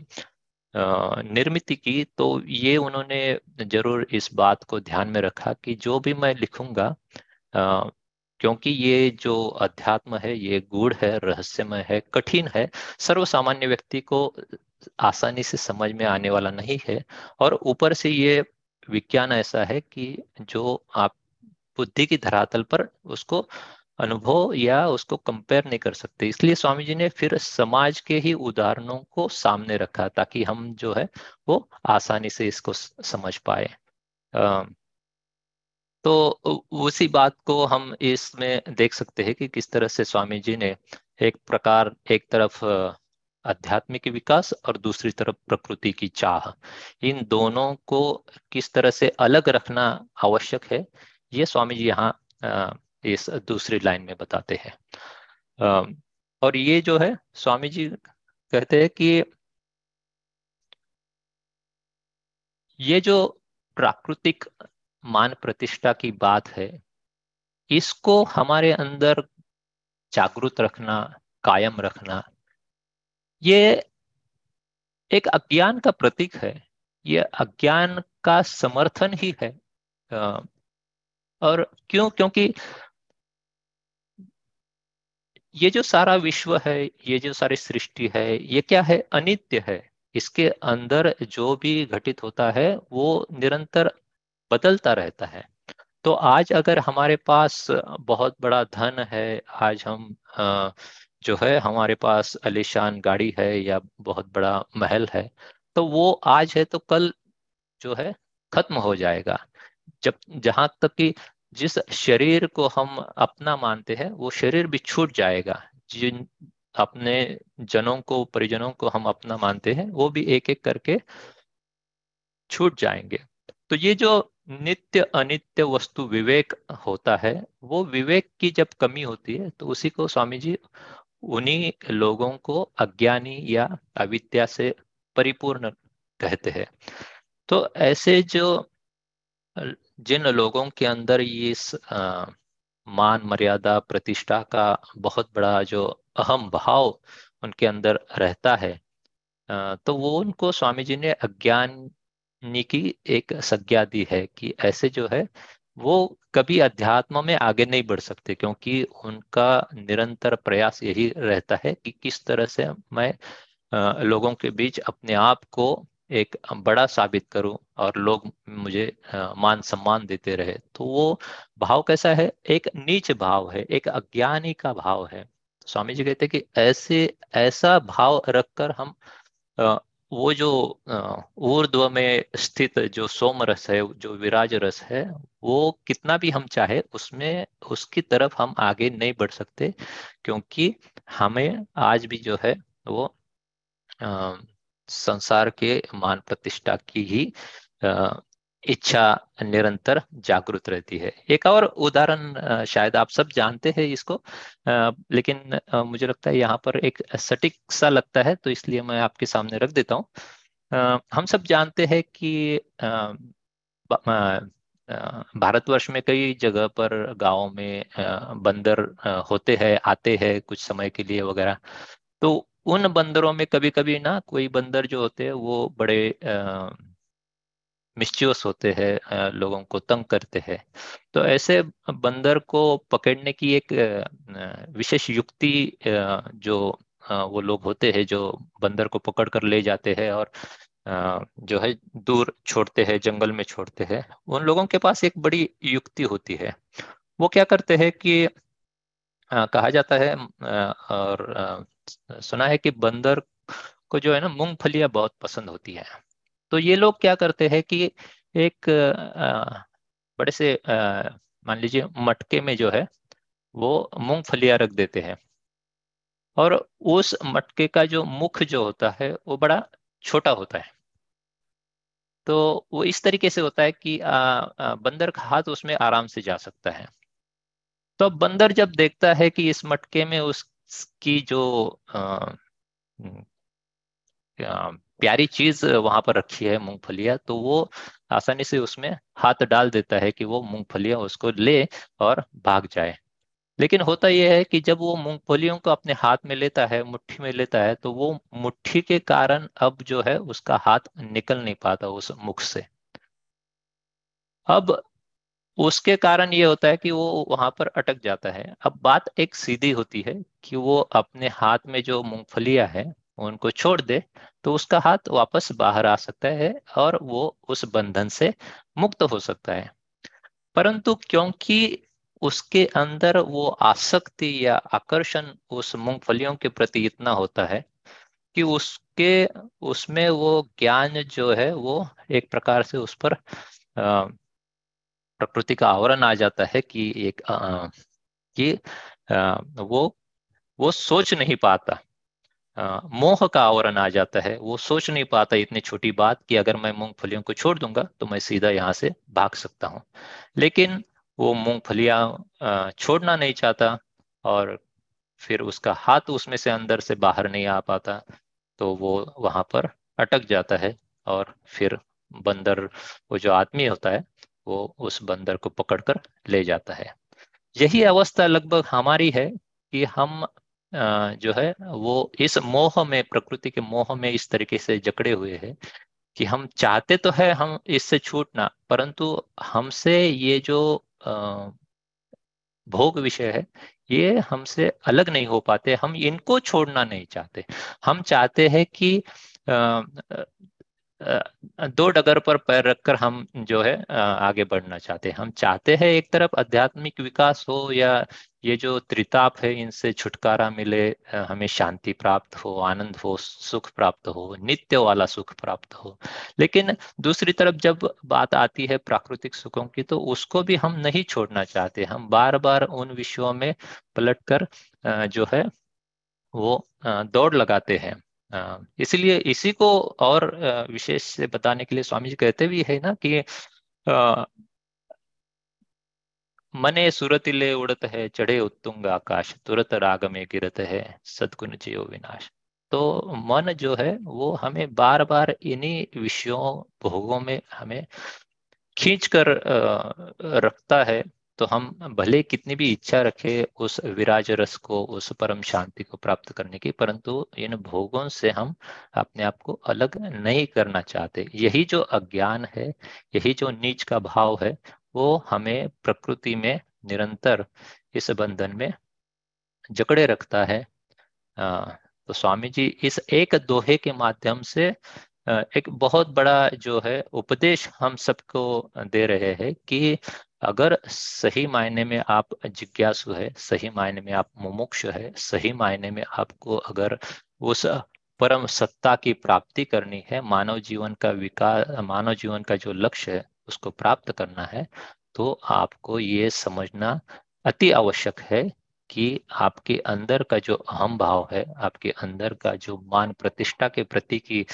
निर्मित की तो ये उन्होंने ज़रूर इस बात को ध्यान में रखा कि जो भी मैं लिखूँगा क्योंकि ये जो अध्यात्म है, ये गूढ़ है, रहस्यमय है, कठिन है, सर्वसामान्य व्यक्ति को आसानी से समझ में आने वाला नहीं है। और ऊपर से ये विज्ञान ऐसा है कि जो आप बुद्धि की धरातल पर उसको अनुभव या उसको कंपेयर नहीं कर सकते। इसलिए स्वामी जी ने फिर समाज के ही उदाहरणों को सामने रखा ताकि हम जो है वो आसानी से इसको समझ पाए। तो उसी बात को हम इसमें देख सकते हैं कि किस तरह से स्वामी जी ने एक प्रकार, एक तरफ़ आध्यात्मिक विकास और दूसरी तरफ़ प्रकृति की चाह। इन दोनों को किस तरह से अलग रखना आवश्यक है, ये स्वामी जी यहाँ इस दूसरी लाइन में बताते हैं। और ये जो है, स्वामी जी कहते हैं कि ये जो प्राकृतिक मान प्रतिष्ठा की बात है, इसको हमारे अंदर जागरूक रखना, कायम रखना, ये एक अज्ञान का प्रतीक है। ये अज्ञान का समर्थन ही है। और क्यों? क्योंकि ये जो सारा विश्व है, ये जो सारी सृष्टि है, ये क्या है? अनित्य है। इसके अंदर जो भी घटित होता है, वो निरंतर बदलता रहता है। तो आज अगर हमारे पास बहुत बड़ा धन है, आज हम जो है, हमारे पास अलीशान गाड़ी है या बहुत बड़ा महल है तो वो आज है तो कल जो है खत्म हो जाएगा। जब, जहाँ तक कि जिस शरीर को हम अपना मानते हैं, वो शरीर भी छूट जाएगा। जिन अपने जनों को, परिजनों को हम अपना मानते हैं, वो भी एक एक करके छूट जाएँगे। तो ये जो नित्य अनित्य वस्तु विवेक होता है, वो विवेक की जब कमी होती है तो उसी को स्वामी जी उन्हीं लोगों को अज्ञानी या अविद्या से परिपूर्ण कहते हैं। तो ऐसे जो जिन लोगों के अंदर ये आ, मान मर्यादा प्रतिष्ठा का बहुत बड़ा जो अहम भाव उनके अंदर रहता है तो वो उनको स्वामी जी ने अज्ञान की एक संज्ञा दी है कि ऐसे जो है वो कभी अध्यात्म में आगे नहीं बढ़ सकते क्योंकि उनका निरंतर प्रयास यही रहता है कि किस तरह से मैं लोगों के बीच अपने आप को एक बड़ा साबित करूँ और लोग मुझे मान सम्मान देते रहे तो वो भाव कैसा है? एक नीच भाव है, एक अज्ञानी का भाव है। स्वामी जी कहते कि ऐसे, ऐसा भाव रखकर हम वो जो ऊर्ध्व में स्थित जो सोम रस है, जो विराज रस है, वो कितना भी हम चाहे, उसमें, उसकी तरफ़ हम आगे नहीं बढ़ सकते, क्योंकि हमें आज भी जो है वो संसार के मान प्रतिष्ठा की ही इच्छा निरंतर जागृत रहती है। एक और उदाहरण शायद आप सब जानते हैं इसको लेकिन मुझे लगता है यहाँ पर एक सटीक सा लगता है तो इसलिए मैं आपके सामने रख देता हूँ। हम सब जानते हैं कि भारतवर्ष में कई जगह पर गाँव में बंदर होते हैं, आते हैं कुछ समय के लिए वगैरह। तो उन बंदरों में कभी कभी ना कोई बंदर जो होते हैं, वो बड़े मिस्चियस होते हैं लोगों को तंग करते हैं। तो ऐसे बंदर को पकड़ने की एक विशेष युक्ति जो वो लोग होते हैं, जो बंदर को पकड़ कर ले जाते हैं और जो है दूर छोड़ते हैं, जंगल में छोड़ते हैं, उन लोगों के पास एक बड़ी युक्ति होती है। वो क्या करते हैं कि कहा जाता है और सुना है कि बंदर को जो है ना मूंगफलियाँ बहुत पसंद होती है। तो ये लोग क्या करते हैं कि एक बड़े से मान लीजिए मटके में जो है वो मूंगफलियाँ रख देते हैं। और उस मटके का जो मुख जो होता है वो बड़ा छोटा होता है। तो वो इस तरीके से होता है कि आ, आ, बंदर का हाथ उसमें आराम से जा सकता है। तो बंदर जब देखता है कि इस मटके में उसकी जो आ, प्यारी चीज़ वहाँ पर रखी है मूंगफलियाँ तो वो आसानी से उसमें हाथ डाल देता है कि वो मूंगफलियाँ उसको ले और भाग जाए। लेकिन होता यह है कि जब वो मूंगफलियों को अपने हाथ में लेता है मुट्ठी में लेता है तो वो मुट्ठी के कारण अब जो है उसका हाथ निकल नहीं पाता उस मुख से। अब उसके कारण ये होता है कि वो वहाँ पर अटक जाता है। अब बात एक सीधी होती है कि वो अपने हाथ में जो मूंगफलियाँ है, उनको छोड़ दे तो उसका हाथ वापस बाहर आ सकता है और वो उस बंधन से मुक्त हो सकता है। परंतु क्योंकि उसके अंदर वो आसक्ति या आकर्षण उस मूंगफलियों के प्रति इतना होता है कि उसके, उसमें वो ज्ञान जो है, वो एक प्रकार से उस पर प्रकृति का आवरण आ जाता है कि एक आ, कि आ, वो वो सोच नहीं पाता। आ, मोह का आवरण आ जाता है। वो सोच नहीं पाता इतनी छोटी बात कि अगर मैं मूंगफलियों को छोड़ दूँगा तो मैं सीधा यहाँ से भाग सकता हूँ। लेकिन वो मूंगफलियाँ छोड़ना नहीं चाहता और फिर उसका हाथ उसमें से अंदर से बाहर नहीं आ पाता तो वो वहाँ पर अटक जाता है और फिर बंदर वो जो आदमी होता है वो उस बंदर को पकड़कर ले जाता है। यही अवस्था लगभग हमारी है कि हम जो है, वो इस मोह में, प्रकृति के मोह में इस तरीके से जकड़े हुए हैं कि हम चाहते तो है हम इससे छूटना परंतु हमसे ये जो भोग विषय है, ये हमसे अलग नहीं हो पाते, हम इनको छोड़ना नहीं चाहते। हम चाहते हैं कि दो डगर पर पैर रखकर हम जो है आगे बढ़ना चाहते हैं। हम चाहते हैं एक तरफ़ आध्यात्मिक विकास हो या ये जो त्रिताप है, इनसे छुटकारा मिले हमें शांति प्राप्त हो, आनंद हो, सुख प्राप्त हो, नित्य वाला सुख प्राप्त हो। लेकिन दूसरी तरफ़ जब बात आती है प्राकृतिक सुखों की तो उसको भी हम नहीं छोड़ना चाहते। हम बार बार उन विषयों में पलट कर जो है, वो दौड़ लगाते हैं। इसलिए इसी को और विशेष से बताने के लिए स्वामी जी कहते भी है ना कि मने सुरतिले उड़त है, चढ़े उत्तुंग आकाश, तुरत राग में गिरत है, सदगुण जियो विनाश। तो मन जो है, वो हमें बार बार इन्हीं विषयों, भोगों में हमें खींच कर रखता है। तो हम भले कितनी भी इच्छा रखे उस विराज रस को, उस परम शांति को प्राप्त करने की, परंतु इन भोगों से हम अपने आप को अलग नहीं करना चाहते। यही जो अज्ञान है, यही जो नीच का भाव है, वो हमें प्रकृति में निरंतर इस बंधन में जकड़े रखता है। तो स्वामी जी, इस एक दोहे के माध्यम से एक बहुत बड़ा जो है उपदेश हम सबको दे रहे हैं कि अगर सही मायने में आप जिज्ञासु है, सही मायने में आप मुमुक्ष है, सही मायने में आपको अगर उस परम सत्ता की प्राप्ति करनी है, मानव जीवन का विकास, मानव जीवन का जो लक्ष्य है, उसको प्राप्त करना है तो आपको ये समझना अति आवश्यक है कि आपके अंदर का जो अहम भाव है, आपके अंदर का जो मान प्रतिष्ठा के प्रति की,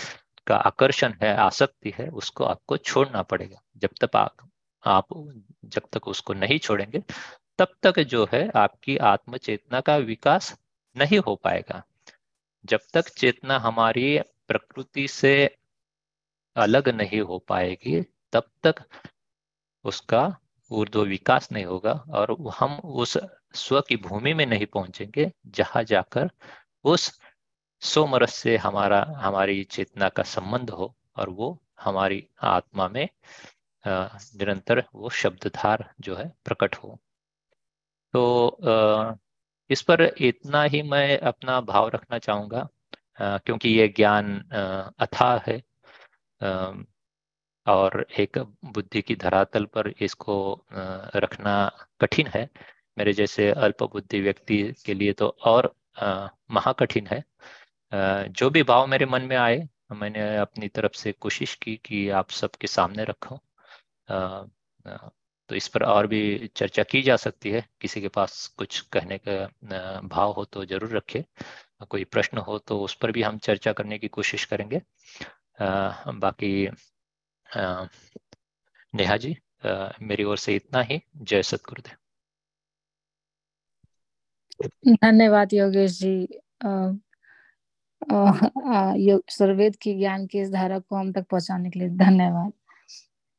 का आकर्षण है, आसक्ति है, उसको आपको छोड़ना पड़ेगा। जब तक आप आप जब तक उसको नहीं छोड़ेंगे, तब तक जो है आपकी आत्म चेतना का विकास नहीं हो पाएगा। जब तक चेतना हमारी प्रकृति से अलग नहीं हो पाएगी, तब तक उसका ऊर्ध्व विकास नहीं होगा और हम उस स्व की भूमि में नहीं पहुँचेंगे, जहाँ जाकर उस सोमरस से हमारा, हमारी चेतना का संबंध हो और वो हमारी आत्मा में निरंतर वो शब्दधार जो है प्रकट हो। तो इस पर इतना ही मैं अपना भाव रखना चाहूँगा क्योंकि ये ज्ञान अथाह है और एक बुद्धि की धरातल पर इसको रखना कठिन है। मेरे जैसे अल्प बुद्धि व्यक्ति के लिए तो और महाकठिन है। जो भी भाव मेरे मन में आए, मैंने अपनी तरफ़ से कोशिश की कि आप सबके सामने रखूँ। तो इस पर और भी चर्चा की जा सकती है। किसी के पास कुछ कहने का भाव हो तो ज़रूर रखे। कोई प्रश्न हो तो उस पर भी हम चर्चा करने की कोशिश करेंगे। बाकी नेहा जी मेरी ओर से इतना ही। जय सतगुरुदेव। धन्यवाद योगेश जी। सर्वेद की ज्ञान की इस धारा को हम तक पहुँचाने के लिए धन्यवाद।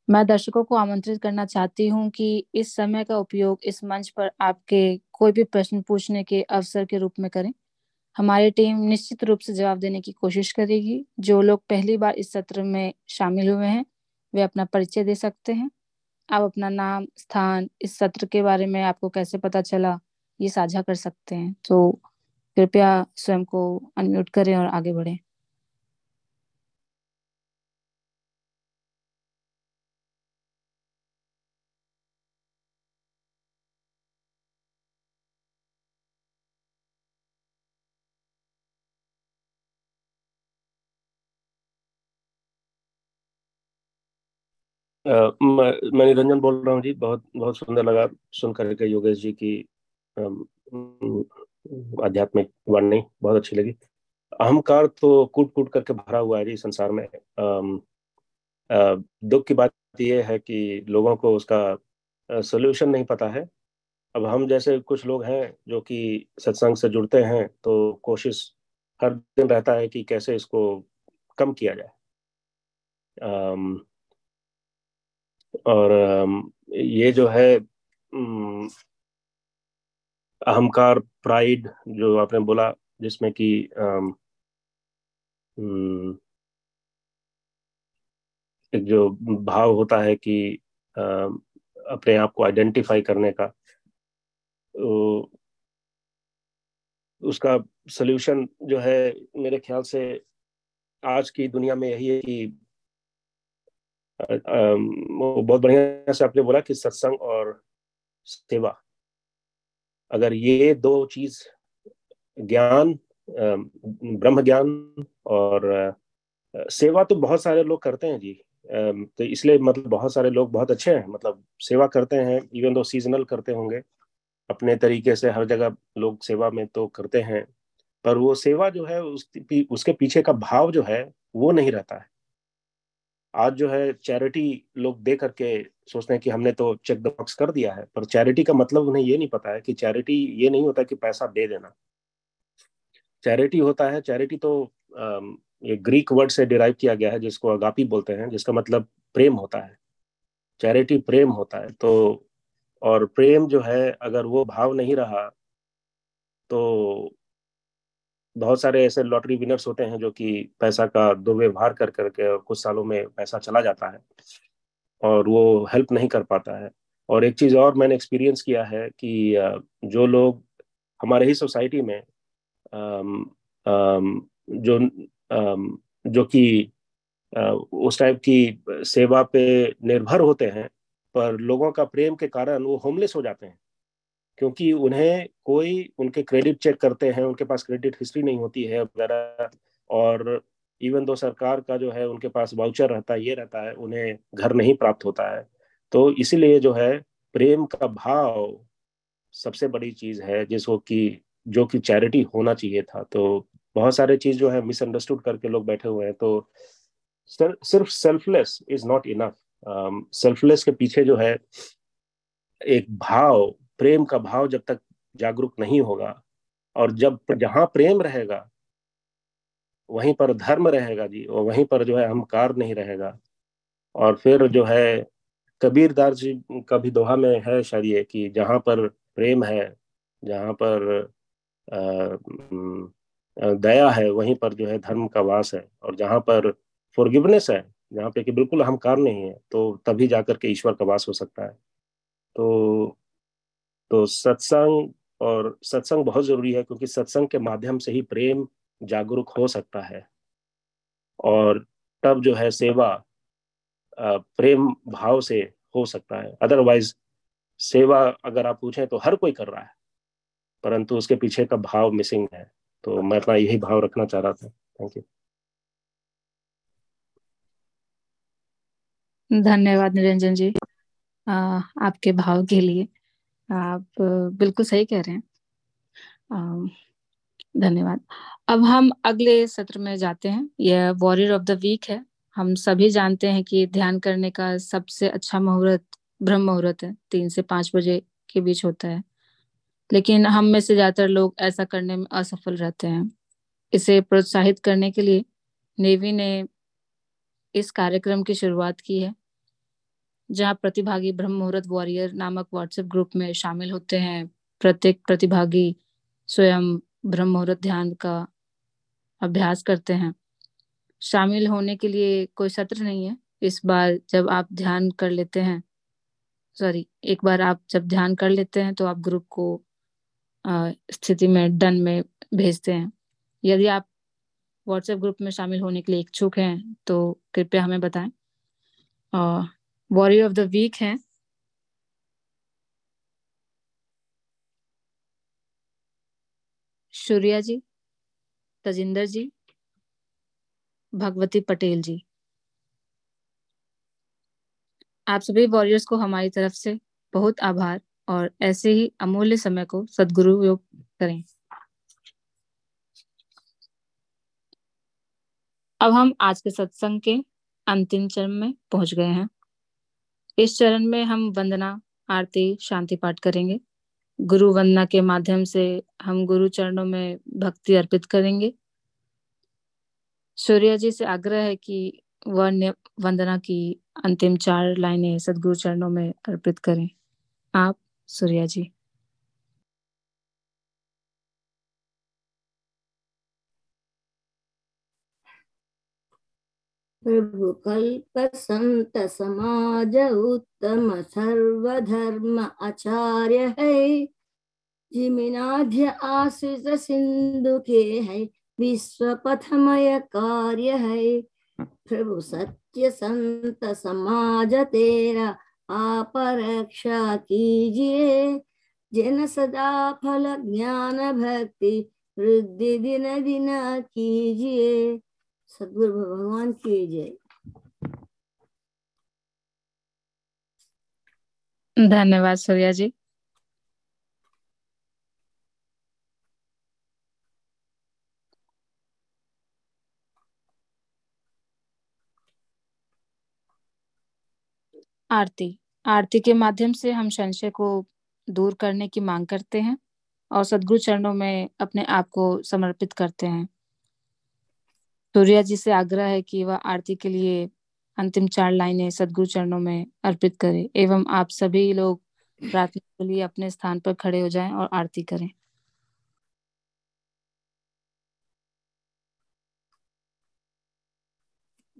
मैं दर्शकों को आमंत्रित करना चाहती हूँ कि इस समय का उपयोग इस मंच पर आपके कोई भी प्रश्न पूछने के अवसर के रूप में करें। हमारी टीम निश्चित रूप से जवाब देने की कोशिश करेगी। जो लोग पहली बार इस सत्र में शामिल हुए हैं, वे अपना परिचय दे सकते हैं। आप अपना नाम, स्थान, इस सत्र के बारे में आपको कैसे पता चला, ये साझा कर सकते हैं। तो कृपया स्वयं को अनम्यूट करें और आगे बढ़ें। मैं निरंजन बोल रहा हूँ जी। बहुत बहुत सुंदर लगा सुन करके योगेश जी की आध्यात्मिक वाणी बहुत अच्छी लगी। अहंकार तो कूट कूट करके भरा हुआ है जी संसार में। दुख की बात यह है कि लोगों को उसका सोल्यूशन नहीं पता है। अब हम जैसे कुछ लोग हैं जो कि सत्संग से जुड़ते हैं तो कोशिश हर दिन रहता है कि कैसे इसको कम किया जाए। और ये जो है अहंकार प्राइड जो आपने बोला, जिसमें कि एक जो भाव होता है कि अपने आप को आइडेंटिफाई करने का तो उसका सोल्यूशन जो है, मेरे ख्याल से आज की दुनिया में यही है कि बहुत बढ़िया से आपने बोला कि सत्संग और सेवा। अगर ये दो चीज़ ज्ञान ब्रह्म ज्ञान और सेवा तो बहुत सारे लोग करते हैं जी। तो इसलिए मतलब बहुत सारे लोग बहुत अच्छे हैं मतलब सेवा करते हैं इवन दो सीजनल करते होंगे। अपने तरीके से हर जगह लोग सेवा में तो करते हैं पर वो सेवा जो है उस, उसके पीछे का भाव जो है वो नहीं रहता है। आज जो है चैरिटी लोग दे करके सोचते हैं कि हमने तो चेक द बॉक्स कर दिया है, पर चैरिटी का मतलब उन्हें ये नहीं पता है कि चैरिटी ये नहीं होता कि पैसा दे देना। चैरिटी होता है चैरिटी तो ये ग्रीक वर्ड से डिराइव किया गया है, जिसको अगापी बोलते हैं, जिसका मतलब प्रेम होता है। चैरिटी प्रेम होता है तो और प्रेम जो है, अगर वो भाव नहीं रहा तो बहुत सारे ऐसे लॉटरी विनर्स होते हैं जो कि पैसा का दुर्व्यवहार कर करके कुछ सालों में पैसा चला जाता है और वो हेल्प नहीं कर पाता है। और एक चीज़ और मैंने एक्सपीरियंस किया है कि जो लोग हमारे ही सोसाइटी में जो जो कि उस टाइप की सेवा पे निर्भर होते हैं, पर लोगों का प्रेम के कारण वो होमलेस हो जाते हैं। क्योंकि उन्हें कोई उनके क्रेडिट चेक करते हैं, उनके पास क्रेडिट हिस्ट्री नहीं होती है वगैरह, और इवन दो सरकार का जो है, उनके पास वाउचर रहता है, ये रहता है, उन्हें घर नहीं प्राप्त होता है। तो इसीलिए जो है, प्रेम का भाव सबसे बड़ी चीज़ है, जिसको कि, जो कि चैरिटी होना चाहिए था। तो बहुत सारे चीज़ जो है मिसअंडरस्टूड करके लोग बैठे हुए हैं। तो सिर्फ़ selfless is not enough selfless के पीछे जो है, एक भाव प्रेम का भाव जब तक जागरूक नहीं होगा और जब जहाँ प्रेम रहेगा, वहीं पर धर्म रहेगा जी, और वहीं पर जो है अहंकार नहीं रहेगा। और फिर जो है कबीरदास जी का भी दोहा में है शायद ये कि जहाँ पर प्रेम है, जहाँ पर दया है, वहीं पर जो है धर्म का वास है। और जहाँ पर फॉरगिवनेस है, जहाँ पे कि बिल्कुल अहंकार नहीं है तो तभी जाकर के ईश्वर का वास हो सकता है। तो तो सत्संग और सत्संग बहुत ज़रूरी है क्योंकि सत्संग के माध्यम से ही प्रेम जागरूक हो सकता है। और तब जो है सेवा प्रेम भाव से हो सकता है। अदरवाइज़ सेवा अगर आप पूछें तो हर कोई कर रहा है परंतु उसके पीछे का भाव मिसिंग है। तो मैं अपना यही भाव रखना चाह रहा था। थैंक यू धन्यवाद निरंजन जी आ, आपके भाव के लिए। आप बिल्कुल सही कह रहे हैं। धन्यवाद। अब हम अगले सत्र में जाते हैं। यह वॉरियर ऑफ़ द वीक है। हम सभी जानते हैं कि ध्यान करने का सबसे अच्छा मुहूर्त, ब्रह्म मुहूर्त है। तीन से पाँच बजे के बीच होता है। लेकिन हम में से ज़्यादातर लोग ऐसा करने में असफल रहते हैं। इसे प्रोत्साहित करने के लिए नेवी ने इस कार्यक्रम की शुरुआत की है। जहाँ प्रतिभागी ब्रह्म मुहूर्त वॉरियर नामक व्हाट्सएप ग्रुप में शामिल होते हैं। प्रत्येक प्रतिभागी स्वयं ब्रह्म मुहूर्त ध्यान का अभ्यास करते हैं। शामिल होने के लिए कोई सत्र नहीं है। इस बार जब आप ध्यान कर लेते हैं सॉरी एक बार आप जब ध्यान कर लेते हैं तो आप ग्रुप को स्थिति में डन में भेजते हैं। यदि आप व्हाट्सएप ग्रुप में शामिल होने के लिए इच्छुक हैं तो कृपया हमें बताएँ। वॉरियर ऑफ़ द वीक हैं सूर्या जी तजिंदर जी भगवती पटेल जी आप सभी वॉरियर्स को हमारी तरफ़ से बहुत आभार और ऐसे ही अमूल्य समय को सदगुरु योग करें। अब हम आज के सत्संग के अंतिम चरण में पहुँच गए हैं। इस चरण में हम वंदना, आरती, शांति पाठ करेंगे। गुरु वंदना के माध्यम से हम गुरु चरणों में भक्ति अर्पित करेंगे। सूर्य जी से आग्रह है कि वह वंदना की अंतिम चार लाइनें सदगुरु चरणों में अर्पित करें। आप, सूर्या जी। प्रभु कल्प संत समाज उत्तम सर्वधर्म आचार्य है जिमिनाध्य आश्रित सिंधु के है विश्व पथमय कार्य है प्रभु सत्य संत समाज तेरा आप रक्षा कीजिए जन सदा फल ज्ञान भक्ति वृद्धि दिन दिन कीजिए सदगुरु भगवान की जय धन्यवाद सूर्या जी। आरती। आरती के माध्यम से हम संशय को दूर करने की मांग करते हैं और सदगुरु चरणों में अपने आप को समर्पित करते हैं। सूर्या जी से आग्रह है कि वह आरती के लिए अंतिम चार लाइनें सदगुरु चरणों में अर्पित करें एवं आप सभी लोग प्रार्थना के लिए अपने स्थान पर खड़े हो जाएँ और आरती करें।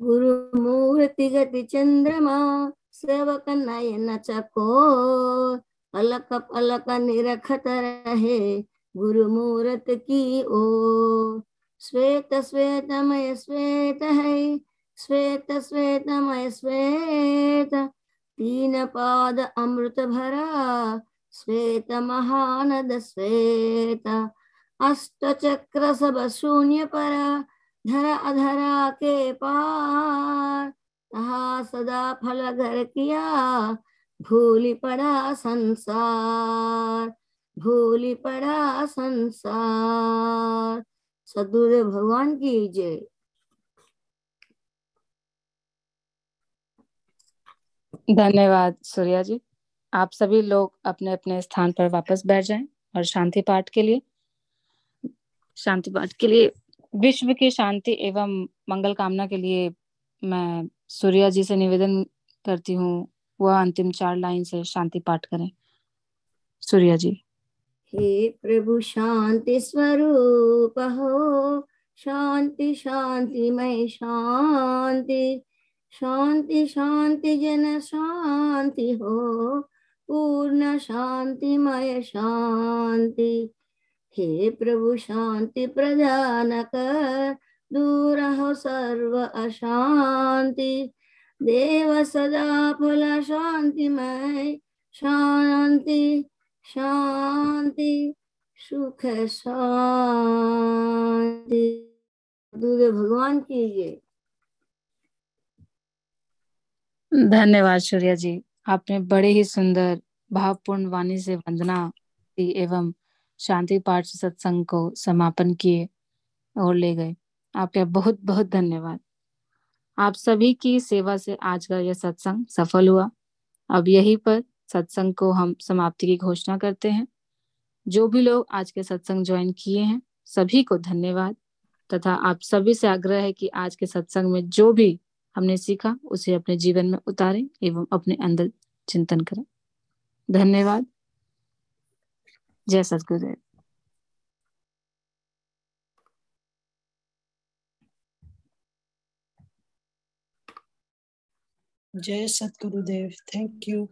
गुरु मूर्ति गति चंद्रमा, सेवक नयन चको पलक पलक निरखत रहे गुरु मूर्त की ओ श्वेत श्वेतमय श्वेत है श्वेत श्वेतमय श्वेत। तीन पाद अमृत भरा, श्वेत महानद श्वेत। अष्ट चक्र सब शून्य पर, धरा अधरा के पार। तहा सदा फल घर किया, भूली पड़ा संसार, भूली पड़ा संसार। सदगुरुदेव भगवान की जय। धन्यवाद सूर्या जी। आप सभी लोग अपने अपने स्थान पर वापस बैठ जाएँ और शांति पाठ के लिए, शांति पाठ के लिए, विश्व की शांति एवं मंगल कामना के लिए मैं सूर्या जी से निवेदन करती हूँ, वह अंतिम चार लाइन से शांति पाठ करें। सूर्या जी। हे प्रभु शांति स्वरूप हो। शांति शांति मय शांति। शांति शांति, जन शांति हो। पूर्ण शांतिमय शांति। हे प्रभु शांति प्रदान कर दूर हो सर्व अशांति। देव सदा फल शांतिमय, शांति। शांति, सुख, शांति। दूर भगवान की जय धन्यवाद सूर्या जी। आपने बड़े ही सुंदर, भावपूर्ण वाणी से वंदना एवं शांति पाठ सत्संग को समापन किए और ले गए। आपका बहुत बहुत धन्यवाद। आप सभी की सेवा से आज का यह सत्संग सफल हुआ। अब यहीं पर सत्संग को हम समाप्ति की घोषणा करते हैं। जो भी लोग आज के सत्संग ज्वाइन किए हैं, सभी को धन्यवाद। तथा आप सभी से आग्रह है कि आज के सत्संग में जो भी हमने सीखा, उसे अपने जीवन में उतारें एवं अपने अंदर चिंतन करें। धन्यवाद। जय सतगुरुदेव। जय सतगुरुदेव। Thank you